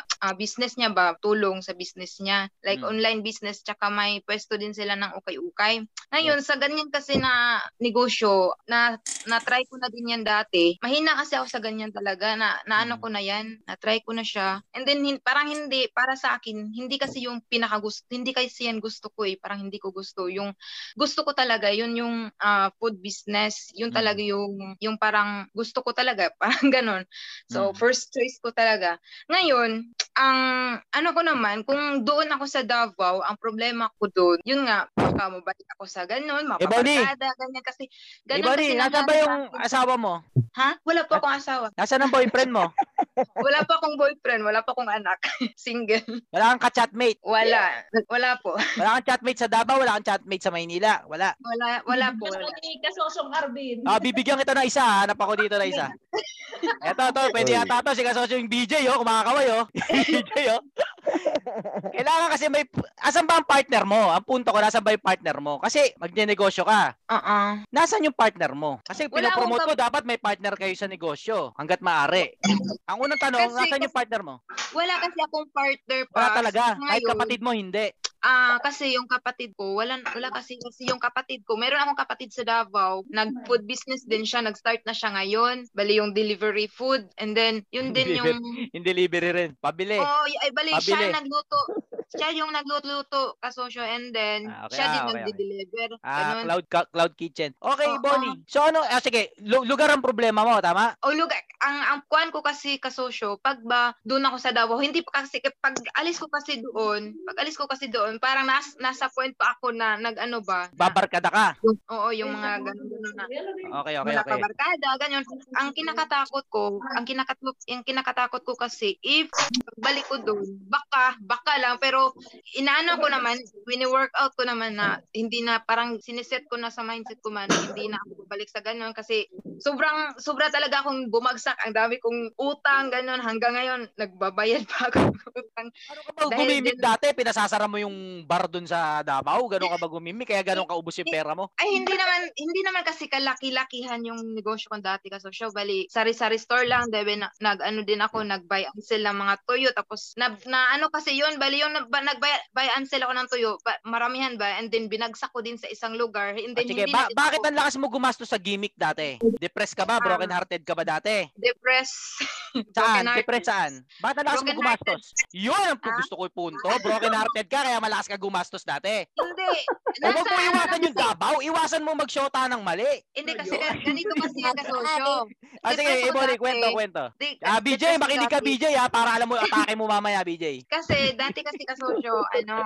S11: ah, business niya ba, tulong sa business niya. Like
S2: Mm.
S11: online business tsaka may pwesto din sila ng ukay-ukay. Ngayon, sa ganyan kasi na negosyo, na na-try ko na din yan dati. Mahina kasi ako sa ganyan talaga na naano ko na yan, na-try ko na siya. And then hin- parang hindi para sa akin, hindi kasi yung pinaka gusto, hindi kasi yan gusto ko eh, parang hindi ko gusto. Yung gusto ko talaga, yun yung ah, food business, yun
S2: Mm.
S11: talaga yung yung parang gusto ko talaga, parang ganun. So
S2: Mm.
S11: first choice ko talaga. Ngayon, ang ano ko naman, kung doon ako sa Davao, ang problema ko doon, yun nga, baka mabalik ako sa ganun,
S2: Ebony!
S11: mapabarkada, ganyan kasi, ganun
S2: Ebony,
S11: kasi
S2: nasa ba yung asawa mo?
S11: Ha? Wala pa akong asawa.
S2: Nasaan ang boyfriend mo?
S11: Wala pa akong boyfriend, wala pa akong anak. Single.
S2: Wala kang ka-chatmate?
S11: Wala. Wala po.
S2: Wala kang chatmate sa Davao, wala kang chatmate sa Maynila. Wala.
S11: Wala, wala po. Wala.
S7: Kasosyong Arvin.
S2: Ah, bibigyan kita ng isa. ha? Hanap ako dito na isa. Eto, to, pwede yata to. Si kasosyo yung DJ, oh. Kumakakaway, oh. DJ, oh. Kailangan kasi may... Asan ba ang partner mo? Ang punto ko, nasan ba yung partner mo? Kasi magnenegosyo ka.
S11: Oo.
S2: Nasan yung partner mo? Kasi
S11: Wala akong
S2: pinopromote ko,
S11: kap-
S2: dapat may partner kayo sa negosyo. Hanggat maaari. Ang unang tanong,
S11: Kasi-
S2: nasan yung partner mo?
S11: Wala kasi akong partner pa.
S2: Wala talaga. Kahit
S11: Ngayon,
S2: kapatid mo, hindi.
S11: Ah, kasi yung kapatid ko, wala wala kasi kasi yung kapatid ko, meron akong kapatid sa Davao, nag-food business din siya, nag-start na siya ngayon, bali yung delivery food and then yun din yung
S2: Yung delivery rin. Pabili.
S11: Oh, ay bali
S2: Pabili.
S11: siya nagluto. Siya yung nagluto kasosyo and then
S2: Ah, okay,
S11: siya
S2: ah,
S11: din
S2: okay, okay.
S11: nagde-deliver.
S2: Ah,
S11: Ganun.
S2: cloud cloud kitchen. Okay,
S11: Oo.
S2: Bonnie. So ano, ah, sige, lu- lugar ang problema mo, tama?
S11: O lugar, ang ang kuan ko kasi kasosyo, pag ba doon ako sa Davao, hindi pa kasi pag alis ko kasi doon, pag alis ko kasi doon, parang nas, nasa point pa ako na nag-ano ba,
S2: Babarkada ka.
S11: oo, yung mga ganun na.
S2: Okay, okay, okay.
S11: pa barkada, ganyan. Ang kinakatakot ko, ang kinakatakot, ang kinakatakot ko kasi if balik ko doon, baka, baka lang, pero inaano ko naman, wini-workout ko naman na hindi na parang siniset ko na sa mindset ko man, hindi na ako babalik sa ganun kasi sobrang, sobra talaga akong bumagsak, ang dami kong utang, ganun, hanggang ngayon, nagbabayad pa ako ng utang.
S2: Pag gumimik dati, pinasasara mo yung bar dun sa Davao, ganun ka ba gumimik, kaya ganun ka ubos yung pera mo.
S11: Ay, hindi naman, hindi naman kasi kalaki-lakihan yung negosyo ko dati kasi show. Bali, sari-sari store lang. Debe, na, nag, ano din ako, nag-buy and sell ng mga tuyo. Tapos, na, na ano kasi yun, bali yung nag, nag-buy buy and sell ako ng tuyo. Ba, maramihan ba? And then, binagsak ko din sa isang lugar. And then,
S2: Sige,
S11: hindi
S2: ba-
S11: na din
S2: bakit ang lakas mo gumastos sa gimmick dati? Depressed ka ba?
S11: Ah.
S2: Broken hearted ka ba dati?
S11: depressed.
S2: Saan?
S11: Broken
S2: Different saan? Bakit ang lakas mo
S11: Broken
S2: gumastos? Yun ang
S11: Ah?
S2: gusto ko yung punto. Broken hearted ka kaya malakas ka gumastos dati.
S11: Hindi.
S2: Eh, huwag mo
S11: Nasa-
S2: iwasan yung dabaw. Iwasan mo magsyota ng mali.
S11: Hindi kasi gan- ganito kasi yung kasosyo.
S2: Ah, sige,
S11: Depressed
S2: Ibori, kwento, kwento.
S11: Di-
S2: Ah, BJ,
S11: depressed
S2: makinig ka. BJ, ha, para alam mo, atake mo mamaya, BJ.
S11: Kasi dati kasi kasosyo, ano,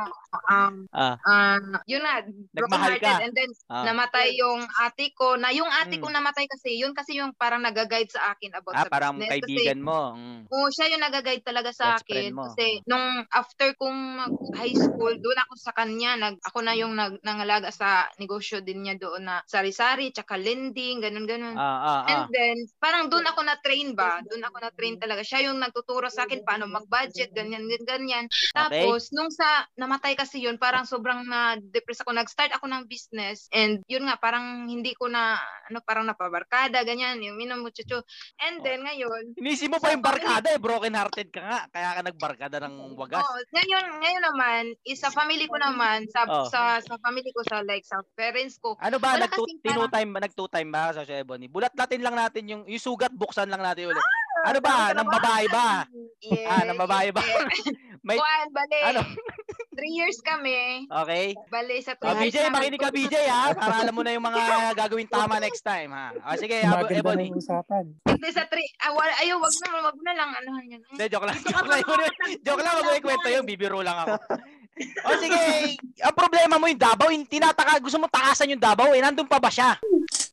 S11: um,
S2: Ah.
S11: ah, yun na,
S2: Nagmahal
S11: broken-hearted
S2: ka.
S11: and then
S2: Ah.
S11: namatay yung ate ko, na yung ate
S2: Mm.
S11: ko namatay kasi, yun kasi yung parang nag-guide sa akin about
S2: Ah,
S11: sa
S2: parang
S11: business.
S2: kaibigan
S11: kasi,
S2: mo. Mm.
S11: Oo, siya yung nag-guide talaga sa
S2: Best
S11: akin.
S2: mo.
S11: Kasi nung after kong mag-high school, doon ako sa kanya. Nag, ako na yung nag, nangalaga sa negosyo din niya doon na sari-sari, tsaka lending, ganun-ganun.
S2: Ah, ah, ah.
S11: And then, parang doon ako na-train ba? Doon ako na-train talaga. Siya yung nagtuturo sa akin paano mag-budget, ganyan, ganyan, ganyan. Tapos, nung sa namatay kasi yun, parang sobrang na-depress ako. Nag-start ako ng business and yun nga, parang hindi ko na, ano, parang napabarkada, ganyan, yung minumuchucho. And then, ngayon,
S2: Inisip mo pa yung barkada eh, broken hearted ka nga. Kaya ka nagbarkada ng wagas.
S11: Oh, ngayon ngayon naman is sa family ko naman sa
S2: Oh.
S11: sa sa family ko sa like sa parents ko.
S2: Ano ba, nag
S11: parang-
S2: time ba, nag time ba sa Ebony? Bulat-latin lang natin yung, yung sugat, buksan lang natin ulit.
S11: Ah,
S2: ano ba, ng babae ba?
S11: Yes.
S2: Ah, ng babae ba? May,
S11: Kuan, bali.
S2: ano?
S11: Three years kami.
S2: okay.
S11: Bali sa
S2: Oh,
S11: three years
S2: BJ,
S11: namin
S2: makinig ka BJ ha, para alam mo na yung mga gagawin tama next time ha. O sige, Abo-
S4: Maganda
S2: Ebony.
S4: yung usapan.
S11: Hindi sa three, ah, wala, ayaw, wag na, wag na lang, ano yan.
S2: Hindi, joke lang. Joke lang, joke lang, wag mo ikwento yun, bibiro lang ako. O sige, ang problema mo yung Davao, yung tinataka, gusto mo takasan yung Davao eh, nandun pa ba siya?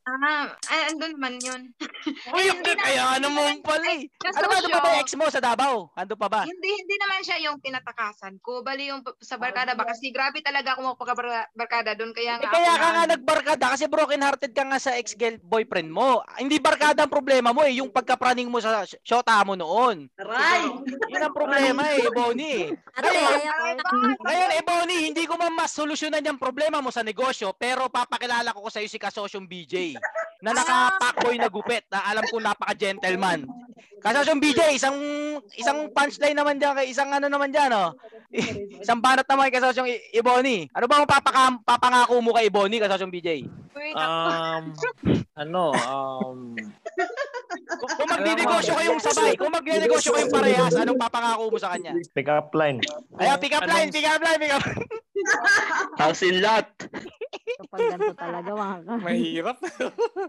S11: Ah, ay, andun man yun.
S2: Uy, hindi kaya naman pala eh. Ano ba, ano ba yung ex mo sa Davao? Ando pa ba?
S11: Hindi, hindi naman siya yung tinatakasan ko. Bali yung sa barkada ba? Kasi grabe talaga ako magpaka-barkada doon. Kaya
S2: Eh
S11: nga
S2: kaya
S11: ako
S2: ka
S11: na-
S2: nga nagbarkada kasi broken hearted ka nga sa ex-boyfriend mo. Hindi barkada ang problema mo eh, yung pagkapraning mo sa sh- shota mo noon.
S7: Aray!
S2: Yun ang problema eh, Bonnie. Ngayon eh, Bonnie, hindi ko man mas solusyonan yung problema mo sa negosyo, pero papakilala ko ko sa iyo si kasosyong BJ na naka-packboy na gupit na alam ko napaka-gentleman. Kasosyong BJ, isang isang punchline naman diyan kay isang ano naman diyan, oh. isang banat naman kay kasosyong I- Iboni. Ano ba ang papaka- papangako mo kay Iboni, kasosyong BJ?
S10: Um, ano, um,
S2: Kung, kung magninegosyo kayong sabay, kung magninegosyo kayong parehas, anong papangako mo sa kanya?
S12: Pick up line.
S2: Ayan, pick up line, pick up line, pick up
S12: House in lot.
S6: Kapag ganito talaga, mga ka.
S10: mahirap.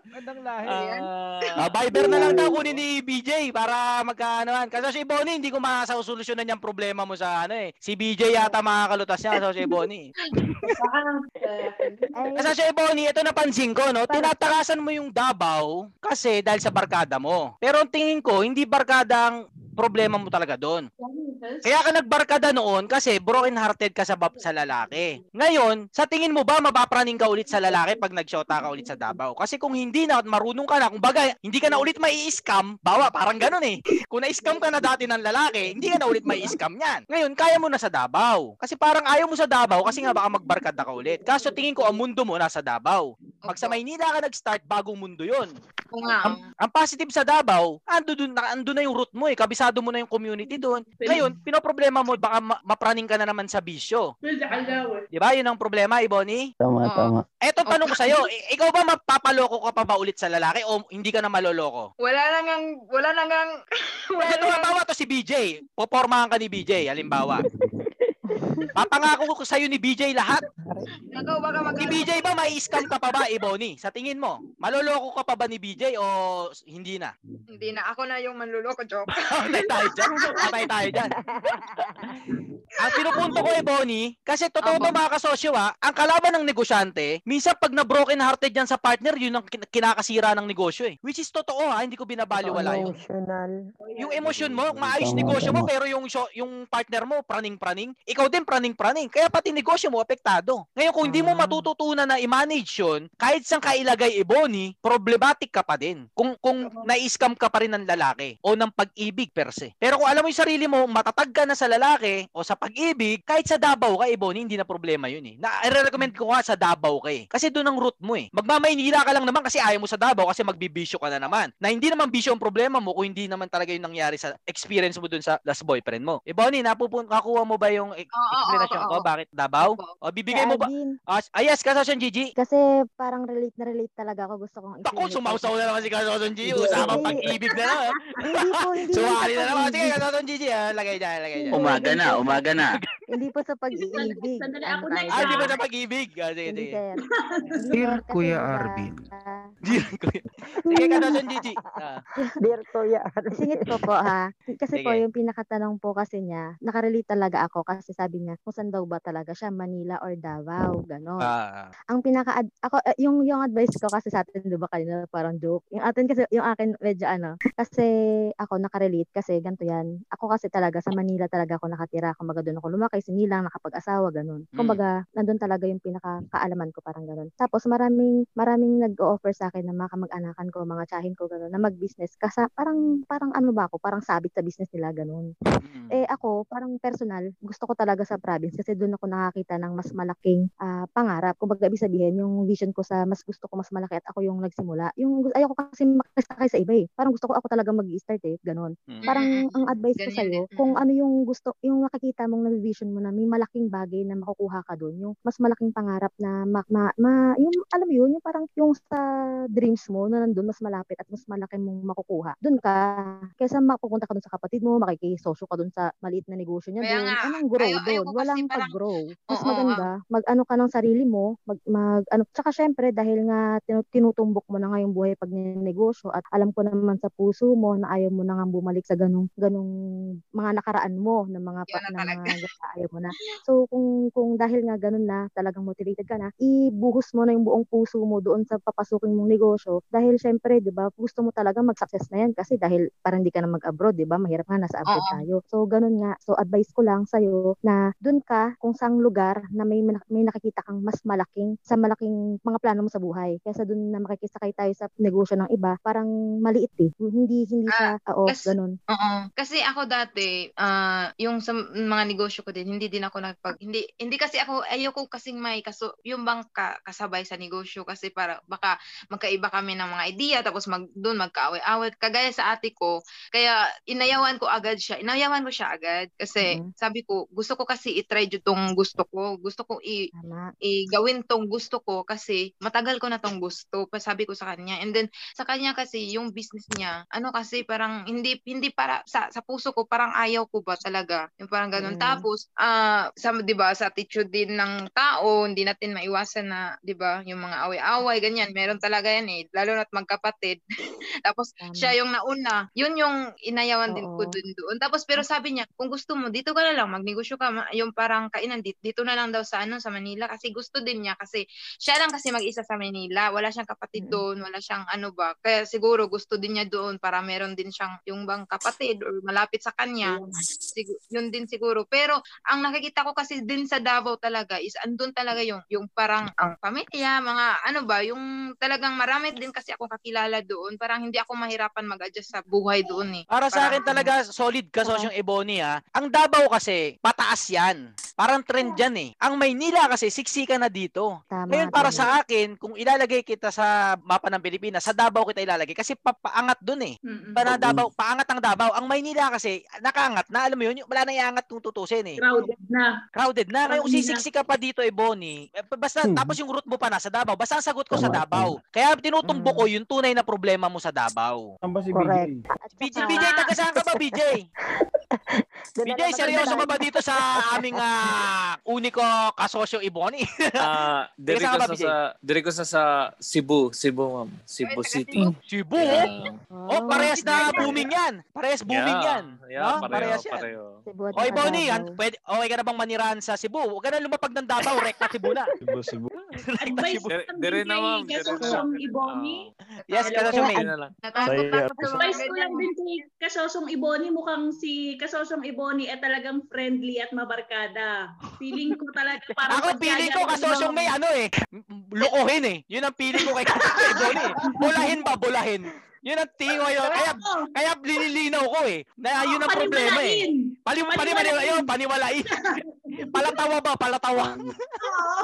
S4: Magandang lahi.
S2: Ah, Viber na lang daw kunin ni BJ para magkaanoan. Kasi si Bonnie, hindi ko masasolusyonan yung problema mo sa ano eh. Si BJ yata makakalutas niya kasi si Bonnie. Kasi si Bonnie, ito napansin ko, no? Tinatakasan mo yung Davao kasi dahil sa barkada mo. Pero ang tingin ko, hindi barkada ang problema mo talaga doon. Kaya ka nagbarkada noon kasi broken hearted ka sa sa lalaki. Ngayon, sa tingin mo ba mapapraning ka ulit sa lalaki pag nagshota ka ulit sa Davao? Kasi kung hindi na at marunong ka na, kung baga, hindi ka na ulit mai scam bawa parang ganun eh. Kung na-scam ka na dati ng lalaki, hindi ka na ulit mai scam niyan. Ngayon, kaya mo na sa Davao. Kasi parang ayaw mo sa Davao kasi nga baka magbarkada ka ulit. Kaso tingin ko ang mundo mo nasa Davao. Pag sa Maynila ka nag-start, bagong mundo 'yon. Ang, ang positive sa Davao, ando dun, na, ando na yung root mo eh. Kabisado mo na yung community doon. Ngayon, pinoproblema mo, baka ma- mapraning ka na naman sa bisyo. Di ba? Yun ang problema, Iboni.
S12: Tama, tama.
S2: Eto tanong ko sa'yo, i- ikaw ba mapapaloko ka pa ba ulit sa lalaki o hindi ka na maloloko?
S11: Wala nang ang, wala nang ang,
S2: Kasi halimbawa to si BJ, popormahan ka ni BJ, halimbawa. Papangako ko sa'yo ni BJ lahat.
S11: Ikaw baka mag
S2: Ni BJ ba may scam ka pa ba, Iboni? Sa tingin mo, maloloko ka pa ba ni BJ o hindi na?
S11: Hindi na, ako na yung manluloko, joke.
S2: Patay tayo dyan. Patay tayo dyan. ang pinupunto ko eh, Bonnie, kasi totoo to mga kasosyo ha, ang kalaban ng negosyante, minsan pag na broken hearted yan sa partner, yun ang kin- kinakasira ng negosyo eh. Which is totoo ha, hindi ko binabaliwala yun.
S6: Emotional.
S2: Yung emosyon mo, maayos negosyo mo, pero yung yung partner mo, praning-praning, ikaw din praning-praning. Kaya pati negosyo mo, apektado. Ngayon, kung hindi mo matututunan na i-manage yun, kahit saan ka ilagay iboni, problematic ka pa din. Kung, kung na-scam ka pa rin ng lalaki o ng pag-ibig per se. Pero kung alam mo yung sarili mo, matatag ka na sa lalaki o sa pag-ibig, kahit sa Davao ka, iboni, hindi na problema yun eh. Na, i-recommend ko nga sa Davao ka eh. Kasi doon ang root mo eh. Magmamaynila ka lang naman kasi ayaw mo sa Davao kasi magbibisyo ka na naman. Na hindi naman bisyo ang problema mo kung hindi naman talaga yung nangyari sa experience mo dun sa last boyfriend mo. Eh, Bonnie, napupun kakuha mo ba yung e-
S11: Oo, oo,
S2: explanation
S11: oo,
S2: ko? Bakit Davao? O, bibigay mo ba?
S6: Alvin.
S2: Ah, yes, kasosyon Gigi.
S6: Kasi parang relate na relate talaga ako. Gusto kong
S2: Ako, sumausaw na naman si kasosyon Gigi.
S6: Hindi.
S2: Usapang pag-ibig na naman.
S6: Hindi po, hindi po
S2: Sumali na naman. Sige, kasosyon Gigi. Ah, lagay dyan, lagay dyan.
S12: Umaga na, umaga na.
S6: Hindi po sa pag-ibig.
S7: Sandali, ako na?
S2: Ah, di ba sa pag-ibig? Ah, sige,
S6: Hindi,
S2: sige.
S6: Hindi,
S13: Dear Kuya Arvin.
S2: Dear Kuya. Sige, kasosyon Gigi. Ah.
S6: Dear Kuya Singit ko po ha. Kasi po yung pinakatanong po kasi niya, nakarelate talaga ako kasi sabi niya kung saan daw ba talaga siya, Manila or Davao, ganon.
S2: Ah,
S6: Ang pinaka ako eh, yung yung advice ko kasi sa atin 'di ba kanina parang joke. Yung atin kasi yung akin medyo ano kasi ako nakarelate kasi ganito yan. Ako kasi talaga sa Manila talaga ako nakatira. Kumbaga doon ako lumaki, sinilang, nakapag-asawa, ganun.
S2: Mm.
S6: Kumbaga nandun talaga yung pinaka kaalaman ko parang ganun. Tapos maraming maraming nag-offer sa akin ng mga kamag-anakan ko, mga tsahin ko ganun na mag-business kasi parang parang ano ba ako, parang sabit sa business nila ganun.
S2: Mm.
S6: Eh ako, parang personal, gusto ko talaga sa province kasi doon ako nakakita ng mas malaking ah, pangarap. Kung ibig sabihin, yung vision ko sa mas gusto ko mas malaki at ako yung nagsimula. Yung ayoko kasi makisakay sa iba eh. Parang gusto ko ako talaga mag-start eh, ganun.
S2: Mm.
S6: Parang ang advice ko sa'yo,
S11: din.
S6: kung ano yung gusto, yung nakikita mong na-vision mo na may malaking bagay na makukuha ka doon, yung mas malaking pangarap na ma, ma, ma- yung alam mo yun, yung parang yung sa dreams mo na nandun mas malapit at mas malaki mong makukuha. Doon ka, kaysa mapupunta ka doon sa kapatid mo, makikisosyo ka doon sa maliit na negosyo niya
S11: Kaya
S6: doon.
S11: nga,
S6: Anong grow
S11: ayaw- ayaw
S6: doon?
S11: ko kasi
S6: Walang
S11: parang-
S6: pag-grow. Mas
S11: Oo,
S6: maganda, mag-ano ka ng sarili mo, mag, mag ano, tsaka syempre dahil nga tinu- tinutumbok mo na nga yung buhay pag negosyo at alam ko naman sa puso mo na ayaw mo na nga bumalik sa ganung ganung mga nakaraan mo ng mga pa,
S11: Yun na
S6: mga gata, ayaw mo na. So kung kung dahil nga ganun na talagang motivated ka na, ibuhos mo na yung buong puso mo doon sa papasukin mong negosyo dahil syempre 'di ba gusto mo talaga mag-success na yan kasi dahil parang hindi ka na mag-abroad 'di ba mahirap nga nasa abroad tayo. So ganun nga. So advice ko lang sa na doon ka kung saang lugar na may may nakikita kang mas malaking sa malaking mga plano mo sa buhay. Kaysa doon na makikisakay tayo sa negosyo ng iba, parang maliit eh. Hindi hindi siya oo,
S11: Kas-
S6: ganun.
S11: Oo. Kasi ako dati, ah, yung sa mga negosyo ko din, hindi din ako nagpag hindi hindi kasi ako ayoko kasing may kaso yung bang ka, kasabay sa negosyo kasi para baka magkaiba kami ng mga idea tapos mag doon magkaaway-away kagaya sa ate ko. Kaya inayawan ko agad siya. Inayawan ko siya agad kasi
S6: Mhm.
S11: sabi ko gusto ko kasi i-try itong gusto ko. Gusto ko i
S6: Tama.
S11: i-gawin tong gusto ko kasi matagal ko na tong gusto. Pa sabi ko sa kanya. And then sa kanya kasi yung business niya, ano kasi parang hindi hindi para sa sa puso ko parang ayaw ko ba talaga. Yung parang ganun.
S6: Mm.
S11: Tapos ah sa 'di ba sa attitude din ng tao, hindi natin maiwasan na 'di ba yung mga away-away ganyan. Meron talaga yan eh, lalo na't magkapatid. Tapos
S6: Tama.
S11: siya yung nauna. Yun yung inayawan din ko
S6: Oo.
S11: dun doon. Tapos pero sabi niya, kung gusto mo dito ka na lang magnegosyo ka, yung parang kainan dito, dito na lang daw sa ano sa Manila kasi gusto din niya kasi siya lang kasi mag-isa sa Manila. Wala siyang kapatid
S6: Mm.
S11: doon, wala siyang ano ba. Kaya siguro gusto din niya doon para meron din siyang yung bang kapatid or malapit sa kanya. Sigu- yun din siguro. Pero ang nakikita ko kasi din sa Davao talaga is andun talaga yung yung parang ang pamilya, mga ano ba, yung talagang marami din kasi ako kakilala doon. Parang hindi ako mahirapan mag-adjust sa buhay doon eh.
S2: Para sa akin talaga solid ka sosyong Ebony ha. Ang Davao kasi pataas yan. Parang trend yan eh. Ang Maynila kasi siksika na dito.
S6: Tama.
S2: Ngayon para
S6: tama.
S2: sa akin, kung ilalagay kita sa mapa ng Pilipinas, sa Davao kita ilalagay kasi papaangat dun eh.
S7: Mm-mm.
S2: Pa na Davao, paangat ang Davao. Ang Maynila kasi nakaangat na, alam mo yun, yung- wala na iangat kung tutusin eh.
S7: Crowded na.
S2: Crowded na. Ngayon kung
S7: Crowded na.
S2: sisiksik ka pa dito, Ebony, eh, basta
S1: Hmm.
S2: tapos yung route mo pa nasa Davao, basta ang sagot ko sa
S1: Tama,
S2: Davao. Kaya tinutumbok
S6: Mm.
S2: ko yung tunay na problema mo sa Davao.
S4: Saan ba si
S6: Correct.
S4: BJ?
S6: At
S2: BJ, BJ, taga saan ka ba, BJ?
S6: Doon
S2: BJ, seryoso ka ba dito sa aming ah, uniko kasosyo Iboni?
S10: Ah, dire
S2: Teka,
S10: ko sa, sa dire ko sa sa Cebu, Cebu ma'am. Cebu City.
S2: Cebu?
S10: Yeah.
S2: Oh, parehas na booming yan. Parehas booming
S10: Yeah.
S2: yan.
S10: Yeah,
S2: no?
S10: pareho,
S2: Parehas yan.
S10: pareho.
S2: Oy, Bonnie, han- pwede, okay ka na bang manirahan sa Cebu? Huwag ka na lumapag ng Davao, rekta Cebu na.
S12: Cebu, Cebu.
S7: Advice
S10: Dire, dire na ma'am. Dire.
S7: Kasosong Iboni.
S2: Yes,
S10: dire
S12: Saya.
S11: ako sa mga
S7: Advice ko lang din kay Kasosong Iboni. Mukhang si Kasosong Iboni ay talagang friendly at mabarkada. Feeling ko talaga parang
S2: Ako, feeling ko kasosyong may ano eh, lukuhin eh. Yun ang feeling ko kay kasosyo Iboni eh. Bulahin ba, bulahin. Yun ang tingin ko yun. Kaya, kaya linilinaw ko eh. Na yun ang problema eh. Pali, pali, pali,
S7: Paniwalain.
S2: yun, paniwalain. palatawa ba, palatawa.
S7: Oo.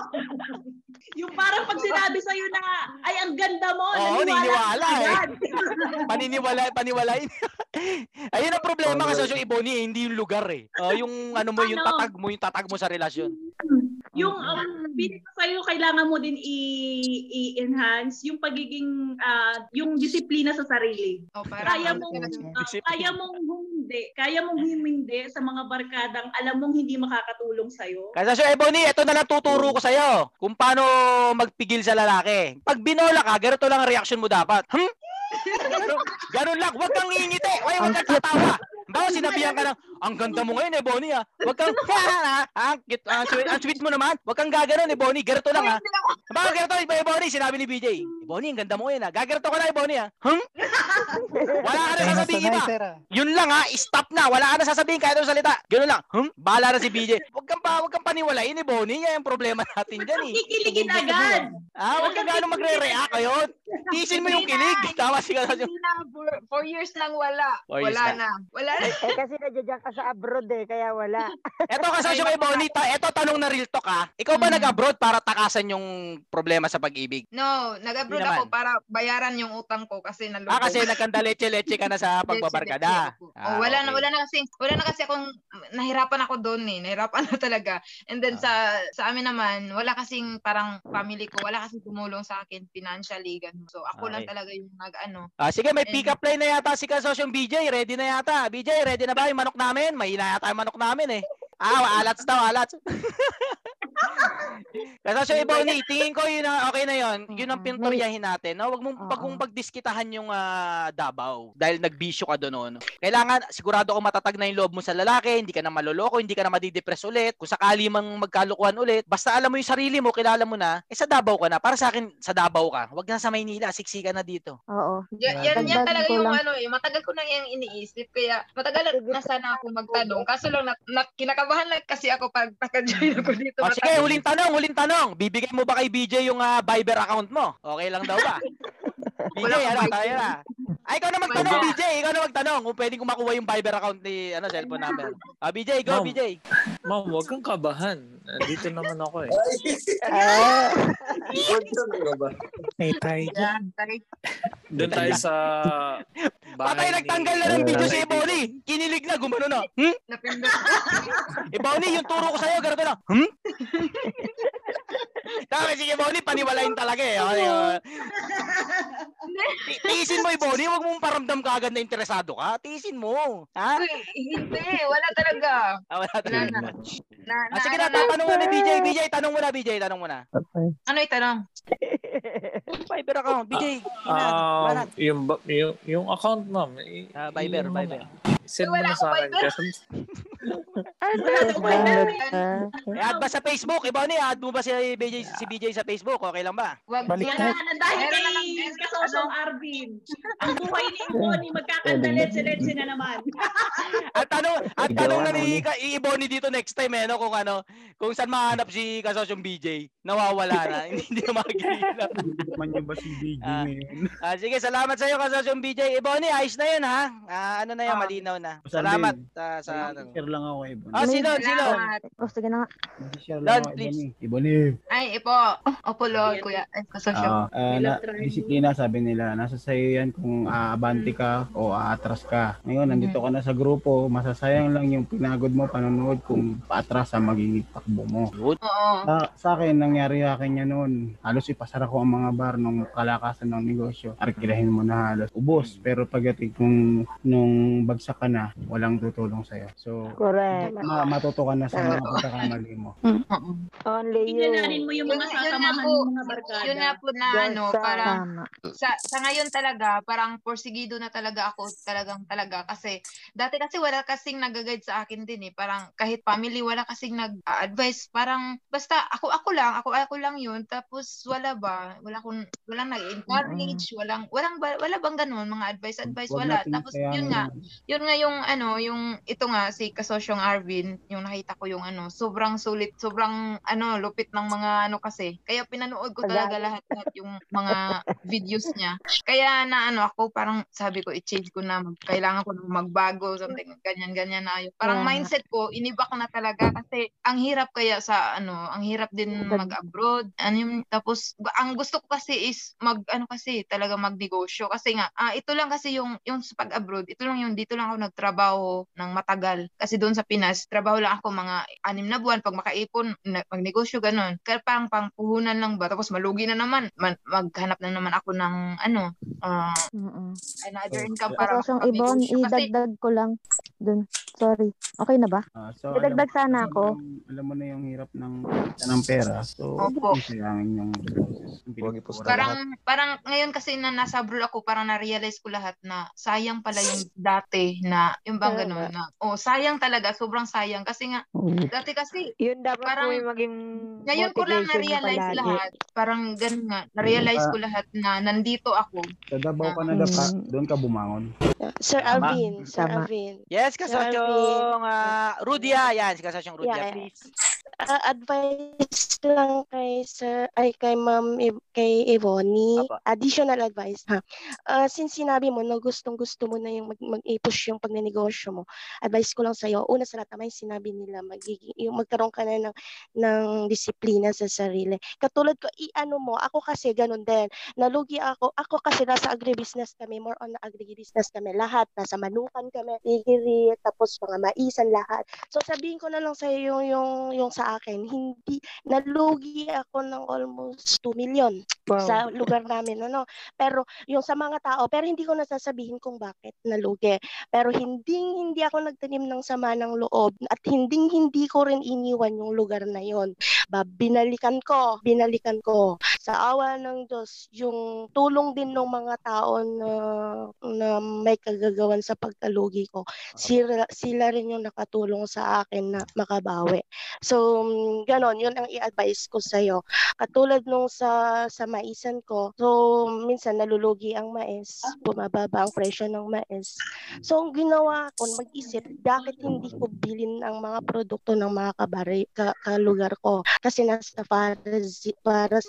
S7: yung parang pag sinabi sa'yo na, ay, ang ganda mo,
S2: Oo, niniwala
S7: ka
S2: eh. Paniniwala, paniwalain. Ayun ang problema kasi yung Iboni eh, hindi yung lugar eh. Oh, yung ano mo, yung
S7: Ano?
S2: tatag mo, yung tatag mo sa relasyon.
S7: Yung um, binig sa'yo, kailangan mo din i- i-enhance yung pagiging, ah, yung disiplina sa sarili.
S11: O, parang
S7: Kaya mong, ah, kaya mong humindi, kaya mong humindi sa mga barkadang alam mong hindi makakatulong sa'yo.
S2: Kasi so Ebony, ito na lang tuturo ko sa'yo kung paano magpigil sa lalaki. Pag binola ka, ganito lang ang reaction mo dapat. Hmm? Ganun, ganun lang. Huwag kang ngingiti. Huwag kang tatawa. Bawa sinabihan ka ng, ang ganda mo ngayon, Ebony, ha? Huwag kang, ha, ha? Ang, ang, sweet, ang sweet mo naman. Huwag kang gaganon, Ebony. Ganito lang, ha? Bawa ganito, Ebony, sinabi ni BJ. Ebony, ang ganda mo ngayon, ha? Gaganito ka na, Ebony, ha? Hmm? Wala ka na sasabihin iba. Yun lang ha, stop na. Wala ka na sasabihin kahit anong salita. Ganun lang. Hmm? Bahala na si BJ. Huwag kang pa, huwag kang paniwalain ni Bonnie. Yan yung problema natin diyan eh.
S7: Kikiligin agad.
S2: Ah, huwag kang gano'ng magre-react ayun. Tiisin mo yung kilig. Tama si
S11: na, four, years nang wala.
S2: Four years
S11: wala
S2: na.
S11: na. Wala na.
S13: Eh kasi nandiyan ka sa abroad eh, kaya wala.
S2: Eto Kasosyo kay Bonnie. Ta, eto tanong na real talk ha. Ikaw ba nag-abroad para takasan yung problema sa pag-ibig?
S11: No, nag-abroad ako para bayaran yung utang ko kasi nalubog.
S2: Ah, kasi nagkandaleche-leche ka na sa pagbabarkada.
S11: Oh,
S2: Ah,
S11: wala
S2: okay.
S11: na wala na kasi wala na kasi akong nahirapan ako doon eh. Nahirapan na talaga. And then
S2: Ah.
S11: sa sa amin naman, wala kasing parang family ko, wala kasing tumulong sa akin financially ganun. So ako lang
S2: Okay.
S11: talaga yung nag-ano.
S2: Ah, sige, may
S11: And-
S2: pick-up line na yata si Kasosyong BJ. Ready na yata. BJ, ready na ba yung manok namin? Mahina yata yung manok namin eh. Ah, alats daw, alats. Kasosyo Ebony, tingin ko yun ang okay na yun. Yun ang pintoryahin natin. No? Wag mong pag kung pagdiskitahan yung ah, Davao dahil nagbisyo ka doon. No? Kailangan sigurado ko matatag na yung loob mo sa lalaki, hindi ka na maloloko, hindi ka na madidepress ulit. Kung sakali mang magkalukuhan ulit, basta alam mo yung sarili mo, kilala mo na, eh sa Davao ka na. Para sa akin, sa Davao ka. Wag na sa Maynila, siksikan na dito.
S6: Oo.
S11: Yan, yan, yan talaga yung
S6: lang.
S11: ano eh. Matagal ko na yung iniisip. Kaya matagal na sana ako magtanong. Kaso lang, na, na, kinakabahan lang kasi ako pag naka-join ako dito.
S2: O sige, huling tanong, huling tanong. Bibigay mo ba kay BJ yung ah, Viber account mo? Okay lang daw ba? BJ,
S11: Wala akong
S2: ano, tayo na. Ay, ikaw na magtanong,
S11: Wala.
S2: BJ. Ikaw na magtanong kung pwedeng ko makuha yung Viber account ni, ano, cellphone number. Ah, BJ, go,
S10: Ma'am.
S2: BJ.
S10: Ma'am, huwag kang kabahan. Dito naman ako eh.
S14: May tayo dyan.
S10: Doon tayo sa bahay
S2: Patay,
S10: ni-
S2: nagtanggal na ng video si Ebony. Kinilig na, gumano na. Hmm? Ebony, yung turo ko sa'yo, ganito na. Hmm? Tama, sige, Ebony, paniwalain talaga eh. Okay, oh. Ti- Tiisin mo, Ebony. Huwag mong paramdam ka agad na interesado ka. Tiisin mo. Ha?
S11: Hindi, wala talaga.
S2: Ah, wala talaga.
S11: na. Na,
S2: Ah, sige na, tatanong mo na, BJ. BJ, tanong mo na, BJ. Tanong mo na.
S11: Ano itanong?
S2: Viber account, BJ.
S10: Um, yung, yung, yung account, ma'am.
S2: Ah, Viber, Viber.
S10: Send mo na sa akin.
S2: Eh, add ba sa Facebook? Ebony, add mo ba si BJ, si BJ sa Facebook? Okay lang ba?
S11: Wag
S14: Balik na.
S7: na, dahil kay Kasosong Arvin. Ang buhay ni Bonnie, magkakandaletsi-letsi na naman.
S2: At tanong, at tanong na ni Ka- i- Ebony dito next time eh, no, kung ano, kung saan mahanap si Kasosyong BJ, nawawala na, hindi, na makikita.
S4: Man yun ba si BJ
S2: Ah.
S4: ngayon?
S2: Ah, sige, salamat sa iyo Kasosyong BJ. Ebony, ayos na yun ha. Ah, ano na yan,
S11: Ah.
S2: Malinaw na. Salamat
S4: Lin.
S2: sa sa ano.
S4: Share lang ako, Ibon.
S2: Ah, silon, silon.
S11: Salamat.
S6: O, sige na nga.
S4: Share lang ako,
S2: please.
S4: Ibon. Ibon.
S11: Ay, ipo. Opo, Lord, kuya. Ay, kasosyo.
S4: Ah,
S7: May
S4: na, disiplina sabi nila, nasa sayo yan kung aabante ka o aatras ka. Ngayon, nandito ka na sa grupo, masasayang lang yung pinagod mo panonood kung paatras ang magiging takbo mo.
S11: Oo.
S4: Sa, sa akin, nangyari sa akin yan noon. Halos ipasara ko ang mga bar nung kalakasan ng negosyo. Arkilahin mo na halos. Ubos. Pero pagdating kung nung bagsak ka na, walang tutulong sa'yo. So,
S13: Correct.
S4: ma matuto ka na sa mga pagkakamali mo.
S13: Only you.
S7: Tingnan mo yung mga
S11: Yun- yun
S7: sasamahan
S11: po.
S7: ng mga barkada.
S11: Yun nga po na
S13: Yes,
S11: ano,
S13: sir.
S11: parang
S6: Tama.
S11: sa sa ngayon talaga, parang porsigido na talaga ako talagang talaga kasi dati kasi wala kasing nag-guide sa akin din eh. Parang kahit family wala kasing nag-advise. Parang basta ako ako lang, ako ako lang 'yun. Tapos wala ba? Wala kung walang nag-encourage, walang walang ba- wala bang ganun mga advice advice
S4: Huwag
S11: wala. Tapos
S4: sayangin
S11: yun nga, yun nga yung ano, yung ito nga si Kasosyong Arvin, yung nakita ko yung ano, sobrang sulit, sobrang ano, lupit ng mga ano kasi. Kaya pinanood ko talaga lahat lahat yung mga videos niya. Kaya na ano ako, parang sabi ko i-change ko na, mag, kailangan ko na magbago, something ganyan ganyan na yun. Parang
S6: Yeah.
S11: mindset ko inibak na talaga kasi ang hirap kaya sa ano, ang hirap din mag-abroad. Ano yung, tapos ang gusto ko kasi is mag ano kasi talaga magnegosyo kasi nga ah, ito lang kasi yung yung sa pag-abroad, ito lang yung dito lang ako nagtrabaho ng matagal kasi doon sa Pinas, trabaho lang ako mga anim na buwan. Pag makaipon, magnegosyo, ganun. Kaya parang pangpuhunan lang ba? Tapos malugi na naman. Man, maghanap na naman ako ng ano, ah, another income para
S6: Kasosyong Ibon, idagdag ko lang dun. Sorry. Okay na ba?
S4: Ah, so, alam,
S6: Idagdag sana ako.
S4: alam mo na yung hirap ng ng pera. So,
S11: Opo.
S4: isayangin yung pinagkukuran.
S11: Parang parang ngayon kasi na nasa abroad ako, parang na-realize ko lahat na sayang pala yung dati na yung bang ganun na oh sayang talaga, sobrang sayang kasi nga dati kasi
S13: Yun dapat
S11: parang
S13: po yung maging
S11: ngayon ko lang na-realize
S13: palagi.
S11: lahat. Parang ganun nga, na-realize ko lahat na nandito ako.
S4: Sa Davao ka na dapa, doon ka bumangon.
S15: Sir. Alvin, Sir. Alvin.
S2: Yes,
S15: Sir
S2: kasosyong uh, Rudy ah. Yan, si kasosyong Rudy
S15: Yeah,
S2: ah, please.
S15: Ah, advice lang kay Sir, ay kay Ma'am, kay Evony. Additional advice, ha. Ah, since sinabi mo na gustong gusto mo na yung mag, mag-i-push yung pagnenegosyo mo, advice ko lang sa'yo, una sa lahat naman sinabi nila, magiging, yung magkaroon ka na ng, ng disiplina sa sarili. Katulad ko, i-ano mo, ako kasi ganun din. Nalugi ako, ako kasi nasa agribusiness kami, more on agribusiness kami. Lahat, nasa manukan kami, tigiri, tapos mga maisan, lahat. So sabihin ko na lang sa yung yung yung sa akin, hindi nalugi ako ng almost 2 million
S13: Wow.
S15: sa lugar namin ano. Pero yung sa mga tao, pero hindi ko nasasabihin kung bakit nalugi. Pero hindi hindi ako nagtanim ng sama ng loob at hindi hindi ko rin iniwan yung lugar na yon. Ba binalikan ko, binalikan ko sa awa ng Diyos yung tulong din ng mga tao na na may kagagawan sa pagkalugi ko. Sila, sila rin yung nakatulong sa akin na makabawi. So, ganon, yun ang i-advise ko sa'yo. Katulad nung sa, sa maisan ko, so, minsan nalulugi ang mais, bumababa ang presyo ng mais. So, ang ginawa ko, mag-isip, bakit hindi ko bilin ang mga produkto ng mga kabari, ka, kalugar ko? Kasi nasa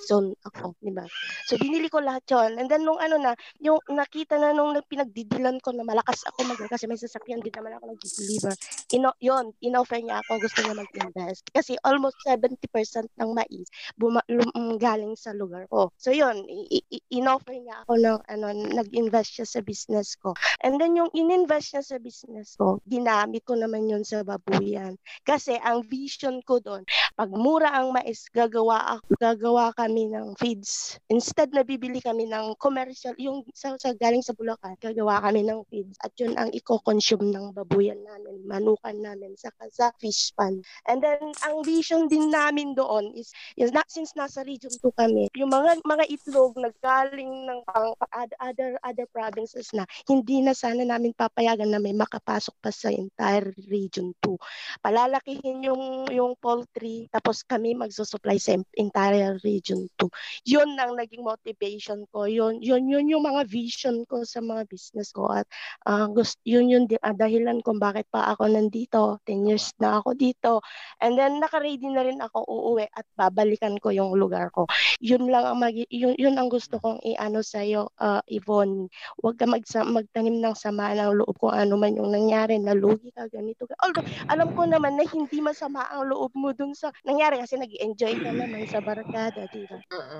S15: zone ako, di ba? So, binili ko lahat yon And then, nung ano na, yung nakita na nung pinagdidilan ko na malakas ako mag kasi may sasakyan din naman ako nag-deliver. Ino, yon, inoffer niya ako, gusto niya mag-invest. Kasi almost 70% ng mais buma, lum, mm, galing sa lugar ko. So yon, i- i- inoffer niya ako ng ano, nag-invest siya sa business ko. And then yung ininvest niya sa business ko, ginamit ko naman yun sa babuyan. Kasi ang vision ko doon, pag mura ang mais, gagawa ako, gagawa kami ng feeds. Instead na bibili kami ng commercial, yung sa, sa galing sa Bulacan, gagawa kami ng feeds. At yun ang i-consume ng babuyan namin, manukan namin, saka sa fish pan. And then, ang vision din namin doon is, is not, since nasa region 2 kami, yung mga mga itlog na galing ng pang, other other provinces na, hindi na sana namin papayagan na may makapasok pa sa entire region 2. Palalakihin yung, yung poultry, tapos kami magsusupply sa entire region 2. Yun ang naging motivation ko. Yun, yun, yun yung mga vision ko sa mga business ko. At ah, gust, yun yung di- ah, dahilan kung bakit pa ako nandito. 10 years na ako dito. And then naka-ready na rin ako uuwi at babalikan ko yung lugar ko. Yun lang ang magi- yun, yun ang gusto kong i-ano sa iyo, Yvonne. Huwag ka magsa- magtanim ng sama ng loob kung ano man yung nangyari, nalugi ka, ganito ka. Although, alam ko naman na hindi masama ang loob mo dun sa nangyari kasi nag-enjoy ka naman sa barkada, di ba?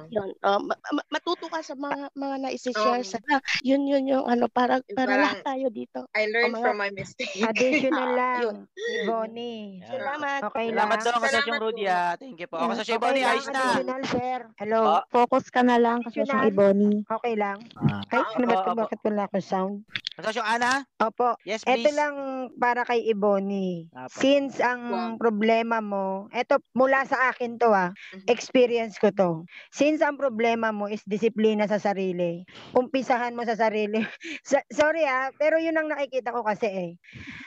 S15: Yun, uh, ma- ma- matuto ka sa mga mga na-share
S11: Um,
S15: sa yun yun yung ano para para lahat tayo dito.
S11: I learned
S15: mga-
S11: from my mistake.
S13: Additional lang,
S15: Yun.
S13: Bonnie.
S15: Salamat.
S13: Okay
S2: Salamat
S13: lang.
S2: daw, kasosyong Rudy ah. Thank you po.
S6: Yeah.
S2: Kasosyong
S13: Okay
S2: Bonnie,
S13: lang,
S2: ayos na.
S13: additional, sir. Hello.
S2: Po?
S6: Focus ka na lang kasi siyang Ebony.
S13: Okay lang.
S2: Ah.
S13: Ay, ano ba ito?
S2: opo.
S13: Bakit wala akong sound?
S2: Kasosyong Ana?
S13: Opo.
S2: Yes,
S13: Ito
S2: please.
S13: lang para kay Ebony.
S2: Apo.
S13: Since ang problema mo, eto mula sa akin to ah,
S11: Mm-hmm.
S13: experience ko to. Since ang problema mo is disiplina sa sarili, umpisahan mo sa sarili. Sa- sorry ah, pero yun ang nakikita ko kasi eh.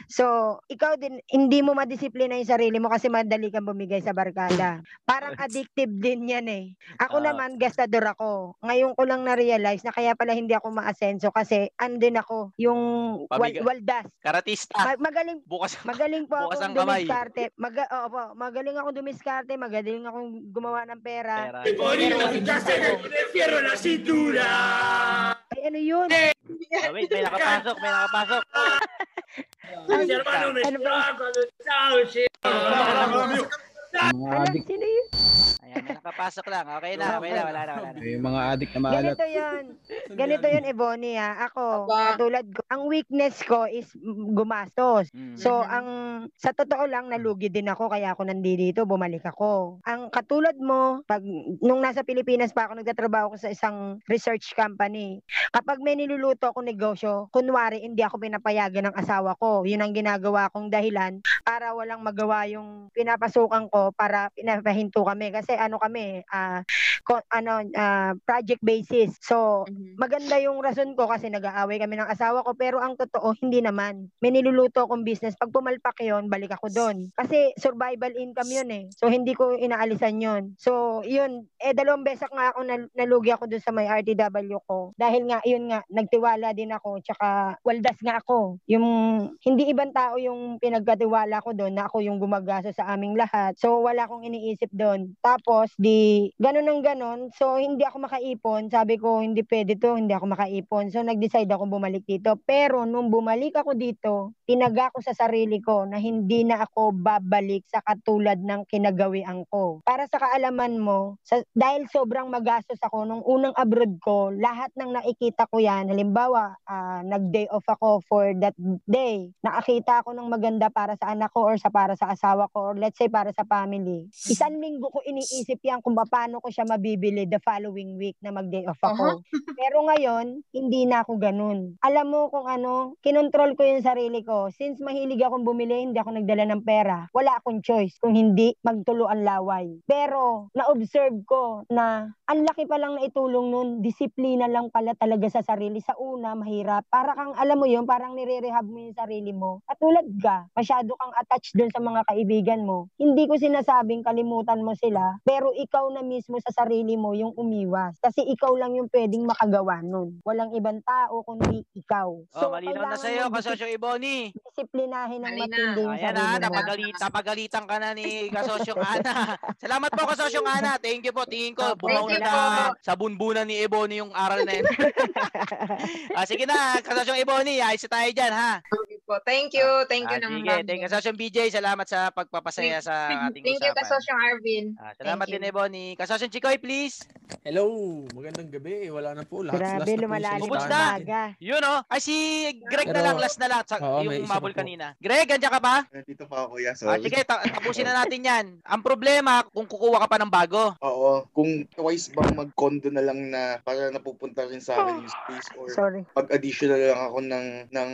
S13: So, ikaw din, hindi mo madisiplina yung sarili mo kasi madali kang bumigay sa barkada. Parang addictive din yan eh. Ako
S2: Ah.
S13: naman, gastador ako. Ngayon ko lang na-realize na kaya pala hindi ako maasenso kasi andin ako, yung wal-
S2: Pamigay.
S13: waldas.
S2: Karatista.
S13: Ma- magaling
S2: Bukas.
S13: magaling po
S2: Bukas
S13: akong dumiskarte. Maga oo po, magaling akong dumiskarte, magaling akong gumawa ng pera.
S2: Pera.
S13: Pero hindi ako- Ay, ano yun?
S2: Ah, wait, may nakapasok, may nakapasok.
S13: Ano ba?
S4: Mga addict,
S13: sino yun?
S2: Ayan, nakapasok. lang. Okay na, okay na, wala na, wala na.
S4: Yung mga addict na maalat.
S13: Ganito yun. Ganito yun, Ebony, ha. Ako, katulad ko, ang weakness ko is mm, gumastos. So,
S2: Mm-hmm.
S13: ang sa totoo lang, nalugi din ako, kaya ako nandito, bumalik ako. Ang katulad mo, pag nung nasa Pilipinas pa ako, nagtatrabaho ko sa isang research company. Kapag may niluluto akong negosyo, kunwari, hindi ako pinapayagan ng asawa ko. Yun ang ginagawa kong dahilan para walang magawa yung pinapasukan ko para pinapahinto kami. Kasi ano kami, ah, ko- ano, ah, project basis. So, maganda yung rason ko kasi nag-aaway kami ng asawa ko. Pero ang totoo, hindi naman. May niluluto akong business. Pag pumalpak yon balik ako doon. Kasi survival income yun eh. So, hindi ko inaalisan yun. So, yun. Eh, dalawang beses nga ako nal- nalugi ako doon sa may RTW ko. Dahil nga, yun nga, nagtiwala din ako. Tsaka, waldas nga ako. Yung, hindi ibang tao yung pinagkatiwala ko doon na ako yung gumagaso sa aming lahat. So, wala akong iniisip doon. Tapos, di, ganun ang ganun. So, hindi ako makaipon. Sabi ko, hindi pwede to, hindi ako makaipon. So, nag-decide ako bumalik dito. Pero, nung bumalik ako dito, tinaga ko sa sarili ko na hindi na ako babalik sa katulad ng kinagawian ko. Para sa kaalaman mo, sa, dahil sobrang magastos ako nung unang abroad ko, lahat ng nakikita ko yan, halimbawa, ah, nag-day off ako for that day, nakakita ako ng maganda para sa anak ko or sa para sa asawa ko or let's say para sa family. Isang linggo ko iniisip yan kung paano ko siya mabibili the following week na mag-day off ako. Pero ngayon, hindi na ako ganun. Alam mo kung ano, kinontrol ko yung sarili ko. Since mahilig akong bumili, hindi ako nagdala ng pera. Wala akong choice kung hindi magtuluan laway. Pero, na-observe ko na ang laki pa lang na itulong nun, disiplina lang pala talaga sa sarili. Sa una, mahirap. Para kang, alam mo yun, parang nire-rehab mo yung sarili mo. At tulad ka, masyado kang attached dun sa mga kaibigan mo. Hindi ko sinasabing kalimutan mo sila, pero ikaw na mismo sa sarili mo yung umiwas. Kasi ikaw lang yung pwedeng makagawa nun. Walang ibang tao kundi ikaw.
S2: Oh, malinaw na sa'yo, kasosyo Iboni.
S13: disiplinahin ng matindi yung
S2: Ayan
S13: sarili
S2: na,
S13: mo.
S2: napagalit, napagalitan ka na ni kasosyong Ana. Salamat po kasosyong Ana. Thank you po. Tingin ko, bumaw na
S11: you
S2: na
S11: po.
S2: sa bunbunan ni Ebony yung aral na yun. ah, sige na, kasosyong Ebony, ayos na tayo dyan, ha?
S11: po. Thank you. Thank you
S2: Ah,
S11: naman.
S2: sige, thank you. Kasosyong BJ, salamat sa pagpapasaya sa ating
S11: Thank you,
S2: usapan.
S11: Kasosyong Arvin.
S2: Ah, salamat
S11: Thank
S2: din, Ebony. Kasosyong Chikoy, please.
S1: Hello, magandang gabi. Wala na po. Lahat
S13: Grabe,
S1: last na
S13: lumalalim
S2: na.
S13: umaga.
S2: Yun, oh. Ay, si Greg na
S1: Pero-
S2: lang, last na lahat. Sa,
S1: may
S2: yung mabul kanina. Greg, andyan ka pa?
S9: Nandito pa ako.
S2: Ah,
S9: Sorry.
S2: sige, ta- tapusin na natin yan. Ang problema, kung kukuha ka pa ng bago.
S9: Oo. Kung twice bang mag-condo na lang na para napupunta rin sa akin yung space or
S13: Sorry.
S9: pag-additional lang ako ng ng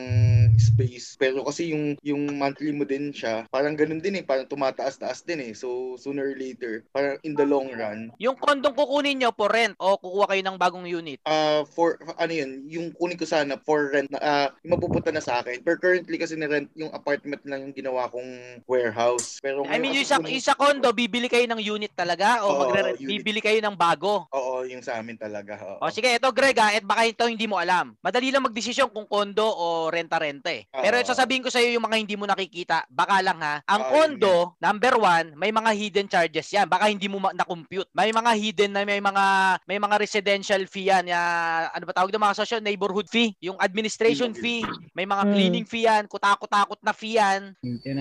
S9: space. Pero kasi yung yung monthly mo din siya, parang ganun din eh, parang tumataas-taas din eh. So sooner or later, parang in the long run,
S2: Yung kondong kukunin nyo for rent o kukuha kayo ng bagong unit.
S9: uh, for ano yun, yung kunin ko sana for rent na ah, yung mapupunta na sa akin. Pero currently kasi ni rent yung apartment lang yung ginawa kong warehouse. Pero
S2: I mean, yung sa, yung sa condo, bibili kayo ng unit talaga o
S9: Oo,
S2: magre- bibili kayo ng bago?
S9: Oo, yung sa amin talaga. Oo.
S2: O sige, ito Greg ha, at baka ito hindi mo alam. Madali lang magdesisyon kung kondo o renta-renta eh. Pero
S9: Oo.
S2: sasabihin ko sa iyo yung mga hindi mo nakikita, baka lang ha. Ang
S9: Oo, yun
S2: kondo, number one, may mga hidden charges yan. Baka hindi mo ma- na-compute. May mga hidden na may mga may mga residential fee yan. Ya, ano ba tawag ng mga social neighborhood fee? Yung administration fee. May mga
S13: Hmm.
S2: cleaning fee yan. Kutakot-takot na fee yan.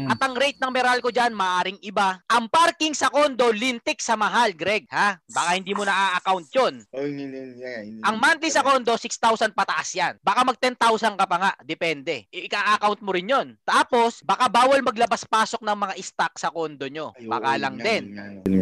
S2: At ang rate ng Meralco dyan, maaring iba. Ang parking sa kondo, lintik sa mahal, Greg. Ha? Baka hindi mo na-account yun.
S9: Oh, yun, yun, yun, yun, yun.
S2: Ang monthly sa kondo, 6,000 pataas yan. Baka mag 10,000 ka pa nga. Depende. Ika-account mo rin yun. Tapos, baka bawal maglabas-pasok ng mga stock sa kondo nyo. Baka lang din.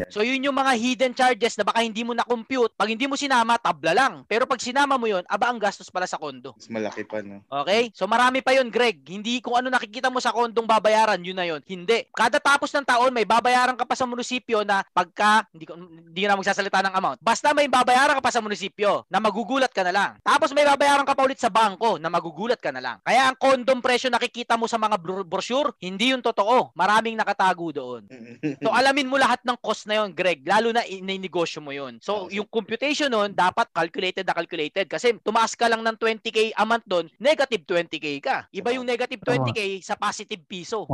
S2: So, yun yung mga hidden charges na baka hindi mo na-compute. Pag hindi mo sinama, tabla lang. Pero pag sinama mo yun, aba ang gastos pala sa kondo.
S9: Mas malaki pa, no?
S2: Okay? So marami pa yun, Greg. Hindi kung ano nakikita mo sa kondong babayaran, yun na yun. Hindi. Kada tapos ng taon, may babayaran ka pa sa munisipyo na pagka, hindi, hindi na magsasalita ng amount. Basta may babayaran ka pa sa munisipyo na magugulat ka na lang. Tapos may babayaran ka pa ulit sa bangko na magugulat ka na lang. Kaya ang kondom presyo nakikita mo sa mga bro- brochure, hindi yun totoo. Maraming nakatago doon. So alamin mo lahat ng cost na yon, Greg, lalo na ininegosyo mo yon. So yung computation nun dapat calculated na calculated kasi tumaas ka lang ng 20k a month doon, negative 20k ka. Iba yung negative 20k sa positive piso.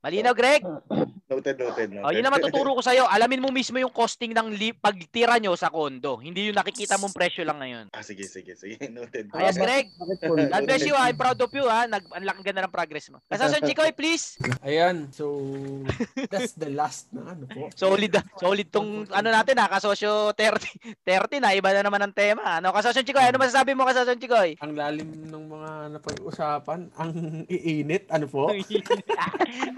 S2: Malinaw, Greg?
S9: Noted, noted, noted.
S2: Oh, yun na matuturo ko sa'yo. Alamin mo mismo yung costing ng li- pagtira nyo sa kondo. Hindi yung nakikita mong presyo lang ngayon.
S9: Ah, sige, sige, sige. Noted.
S2: Ayos, Greg. God bless you. ah. I'm proud of you. Ha. Nag ang laki ganda ng progress mo. Kasasun Chikoy, please.
S1: Ayan, so that's the last na ano po.
S2: Solid, ah. solid tong ano natin ha, kasosyo 30. 30 na, iba na naman ang tema. Ano, Kasasun Chikoy, ano masasabi mo Kasasun Chikoy?
S1: Ang lalim ng mga napag-usapan, ang iinit, ano po?
S2: ang init.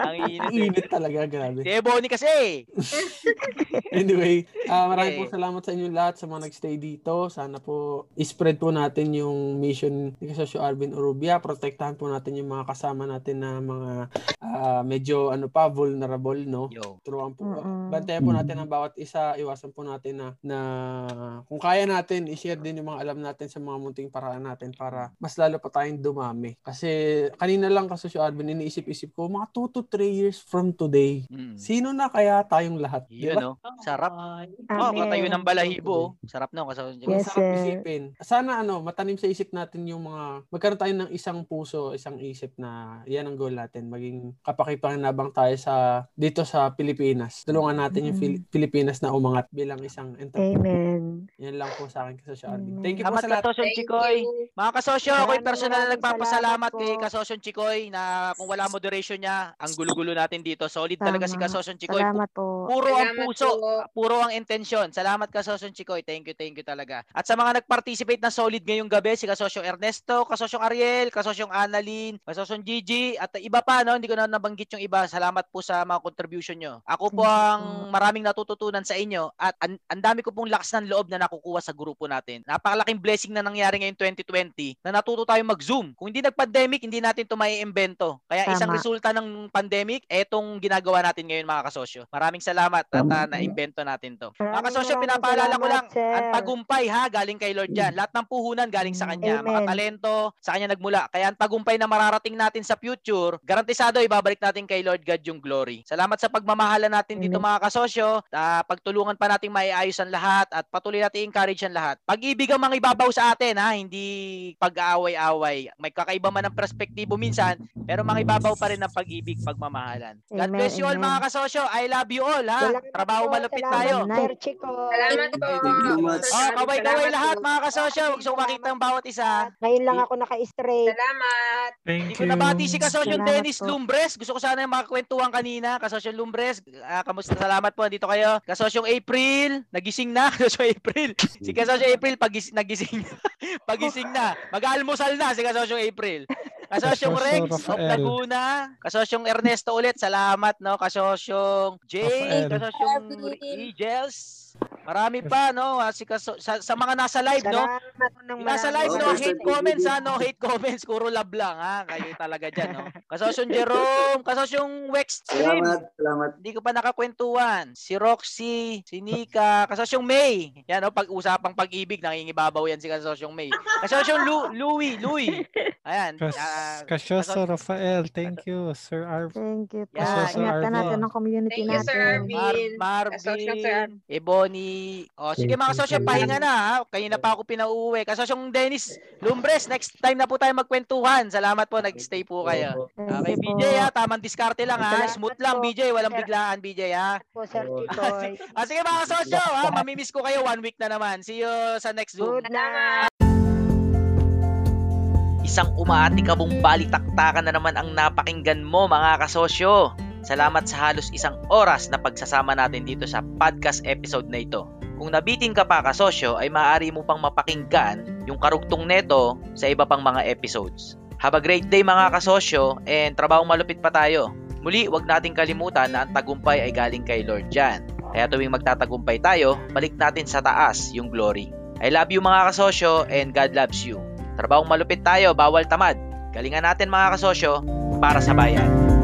S1: Ang init talaga, grabe.
S2: Si Ebony kasi.
S1: Anyway, ah maraming
S2: Okay.
S1: po salamat sa inyong lahat sa mga nagstay dito. Sana po i-spread po natin yung mission ni Kasosyo Arvin Urubia. Protektahan po natin yung mga kasama natin na mga ah, medyo ano pa vulnerable no. Turuan po. Bantayan po natin ang bawat isa. Iwasan po natin na, na kung kaya natin i-share din yung mga alam natin sa mga munting paraan natin para mas lalo pa tayong dumami. Kasi kanina lang Kasosyo Arvin iniisip-isip ko mga 2 to 3 years from today. Sino na kaya tayong lahat?
S2: Mm. Yun,
S1: Diba?
S2: no? Sarap. Oh, katayo ng balahibo. Sarap no, Kasasun Chikoy.
S1: Yes, sarap isipin. Sana ano, matanim sa isip natin yung mga magkaroon tayo ng isang puso, isang isip na yan ang goal natin, maging kapakipanabang tayo sa dito sa Pilipinas. Tulungan natin yung Fili- Pilipinas na umangat bilang isang entrepreneur.
S13: Amen.
S1: Yan lang po sa akin kasi Arvin. Thank you po
S2: Salamat
S1: sa lahat.
S2: Kasosyon Chikoy. Mga kasosyo, ako'y
S13: Maraming
S2: personal na nagpapasalamat
S13: salamat
S2: kay
S13: po.
S2: Kasosyon Chikoy na kung wala moderation niya, ang gulo-gulo natin dito. Solid talaga si
S6: Tama.
S2: Kasosyon Chikoy.
S6: Salamat po.
S2: Puro ang
S11: Salamat
S2: puso,
S11: po.
S2: puro ang intensyon. Salamat Kasosyon Chikoy. Thank you, thank you talaga. At sa mga nag-participate na solid ngayong gabi, si Kasosyong Ernesto, Kasosyong Ariel, Kasosyong Annalyn, Kasosyong Gigi, at iba pa, no? Hindi ko na nabanggit yung iba. Salamat po sa mga contribution nyo. Ako po ang maraming natututunan sa inyo at an, ang dami ko pong lakas ng loob na nakukuha sa grupo natin. Napakalaking blessing na nangyari ngayong 2020 na natuto tayo mag-Zoom. Kung hindi nag-pandemic, hindi natin ito maiimbento. Kaya isang
S6: Tama.
S2: resulta ng pandemic, etong ginagawa natin ngayon mga kasosyo. Maraming salamat at uh, na-imbento natin to. Mga kasosyo, pinapaalala ko lang, ang tagumpay ha, galing kay Lord yan. Lahat ng puhunan galing sa kanya. Mga
S13: Amen.
S2: talento, sa kanya nagmula. Kaya ang tagumpay na mararating natin sa future, garantisado ibabalik natin kay Lord God yung glory. Salamat sa pagmamahala natin dito mga kasosyo. Ah, pagtulungan pa nating maiayos ang lahat at patuloy natin encourage ang lahat. Pag-ibig ang mga ibabaw sa atin ha, hindi pag-aaway-away. May kakaiba man ang perspektibo minsan, pero mga ibabaw pa rin ang pag-ibig, pagmamahalan. God
S13: Amen,
S2: bless you all
S13: amen.
S2: mga kasosyo. I love you all ha.
S13: Salamat
S2: Trabaho
S13: po,
S2: malupit
S13: salamat,
S2: tayo.
S13: Sir Chico.
S11: Salamat po.
S2: Oh, kaway-kaway lahat mga kasosyo. Huwag siyong makita ang bawat isa.
S13: Ngayon lang ako naka-straight.
S11: Salamat.
S2: Hindi ko nabati si Kasosyo Dennis
S13: po.
S2: Lumbres. Gusto ko sana yung mga kwentuhan kanina. Kasosyo Lumbres, ah, kamusta? Salamat po. Dito kayo. Kasosyong April, nagising na. Kasosyo April. Si Kasosyo April, pagis nagising na. pagising na. Mag-almusal na si Kasosyong April. Kasosyong
S16: Kasosyo
S2: Rex of. Laguna. Kasosyong Ernesto ulit. Salamat, no? Kasosyong Jay. Kasosyong Regels. Marami pa, no? Si kaso, sa, sa mga nasa live, no? Yung nasa live, no hate comments, ha? No hate comments. Puro love lang, ha? Kayo talaga dyan, no? Kasosyong Jerome, kasosyong Wex Stream.
S3: Salamat, salamat.
S2: Hindi ko pa nakakwentuhan. Si Roxy, si Nika, kasosyong May. Yan, no? Pag-usapang pag-ibig, nangingibabaw yan si kasosyong May. Kasosyong Lu Louie, Louie. Ayan.
S16: Kas,
S2: ah,
S16: Kasyoso Rafael, thank you, Sir Arv.
S6: Thank you.
S2: Yeah,
S6: Ingatan
S16: Arvin.
S6: natin ang community
S11: Thank you, Sir
S6: natin.
S11: Arvin.
S2: Mar Marvin, Ebony. O, sige mga kasosyo, pahinga na ha. Kanina pa ako pinauuwi. Kasosyong Dennis Lumbres, next time na po tayo magkwentuhan. Salamat po, nag-stay po kayo. Okay,
S6: you
S2: BJ ha, tamang diskarte lang ha. Smooth lang BJ, walang biglaan BJ ha.
S13: po, Sir Chicoy.
S2: Ah, sige mga kasosyo ha, mamimiss ko kayo one week na naman. See you sa next Zoom.
S13: Good night.
S2: Isang umaatikabong balitaktakan na naman ang napakinggan mo mga kasosyo. Salamat sa halos isang oras na pagsasama natin dito sa podcast episode na ito. Kung nabitin ka pa kasosyo ay maaari mo pang mapakinggan yung karugtong neto sa iba pang mga episodes. Have a great day mga kasosyo and trabaho malupit pa tayo. Muli, wag nating kalimutan na ang tagumpay ay galing kay Lord Jan. Kaya tuwing magtatagumpay tayo, balik natin sa taas yung glory. I love you mga kasosyo and God loves you. Trabahong malupit tayo, bawal tamad. Galingan natin mga kasosyo para sa bayan.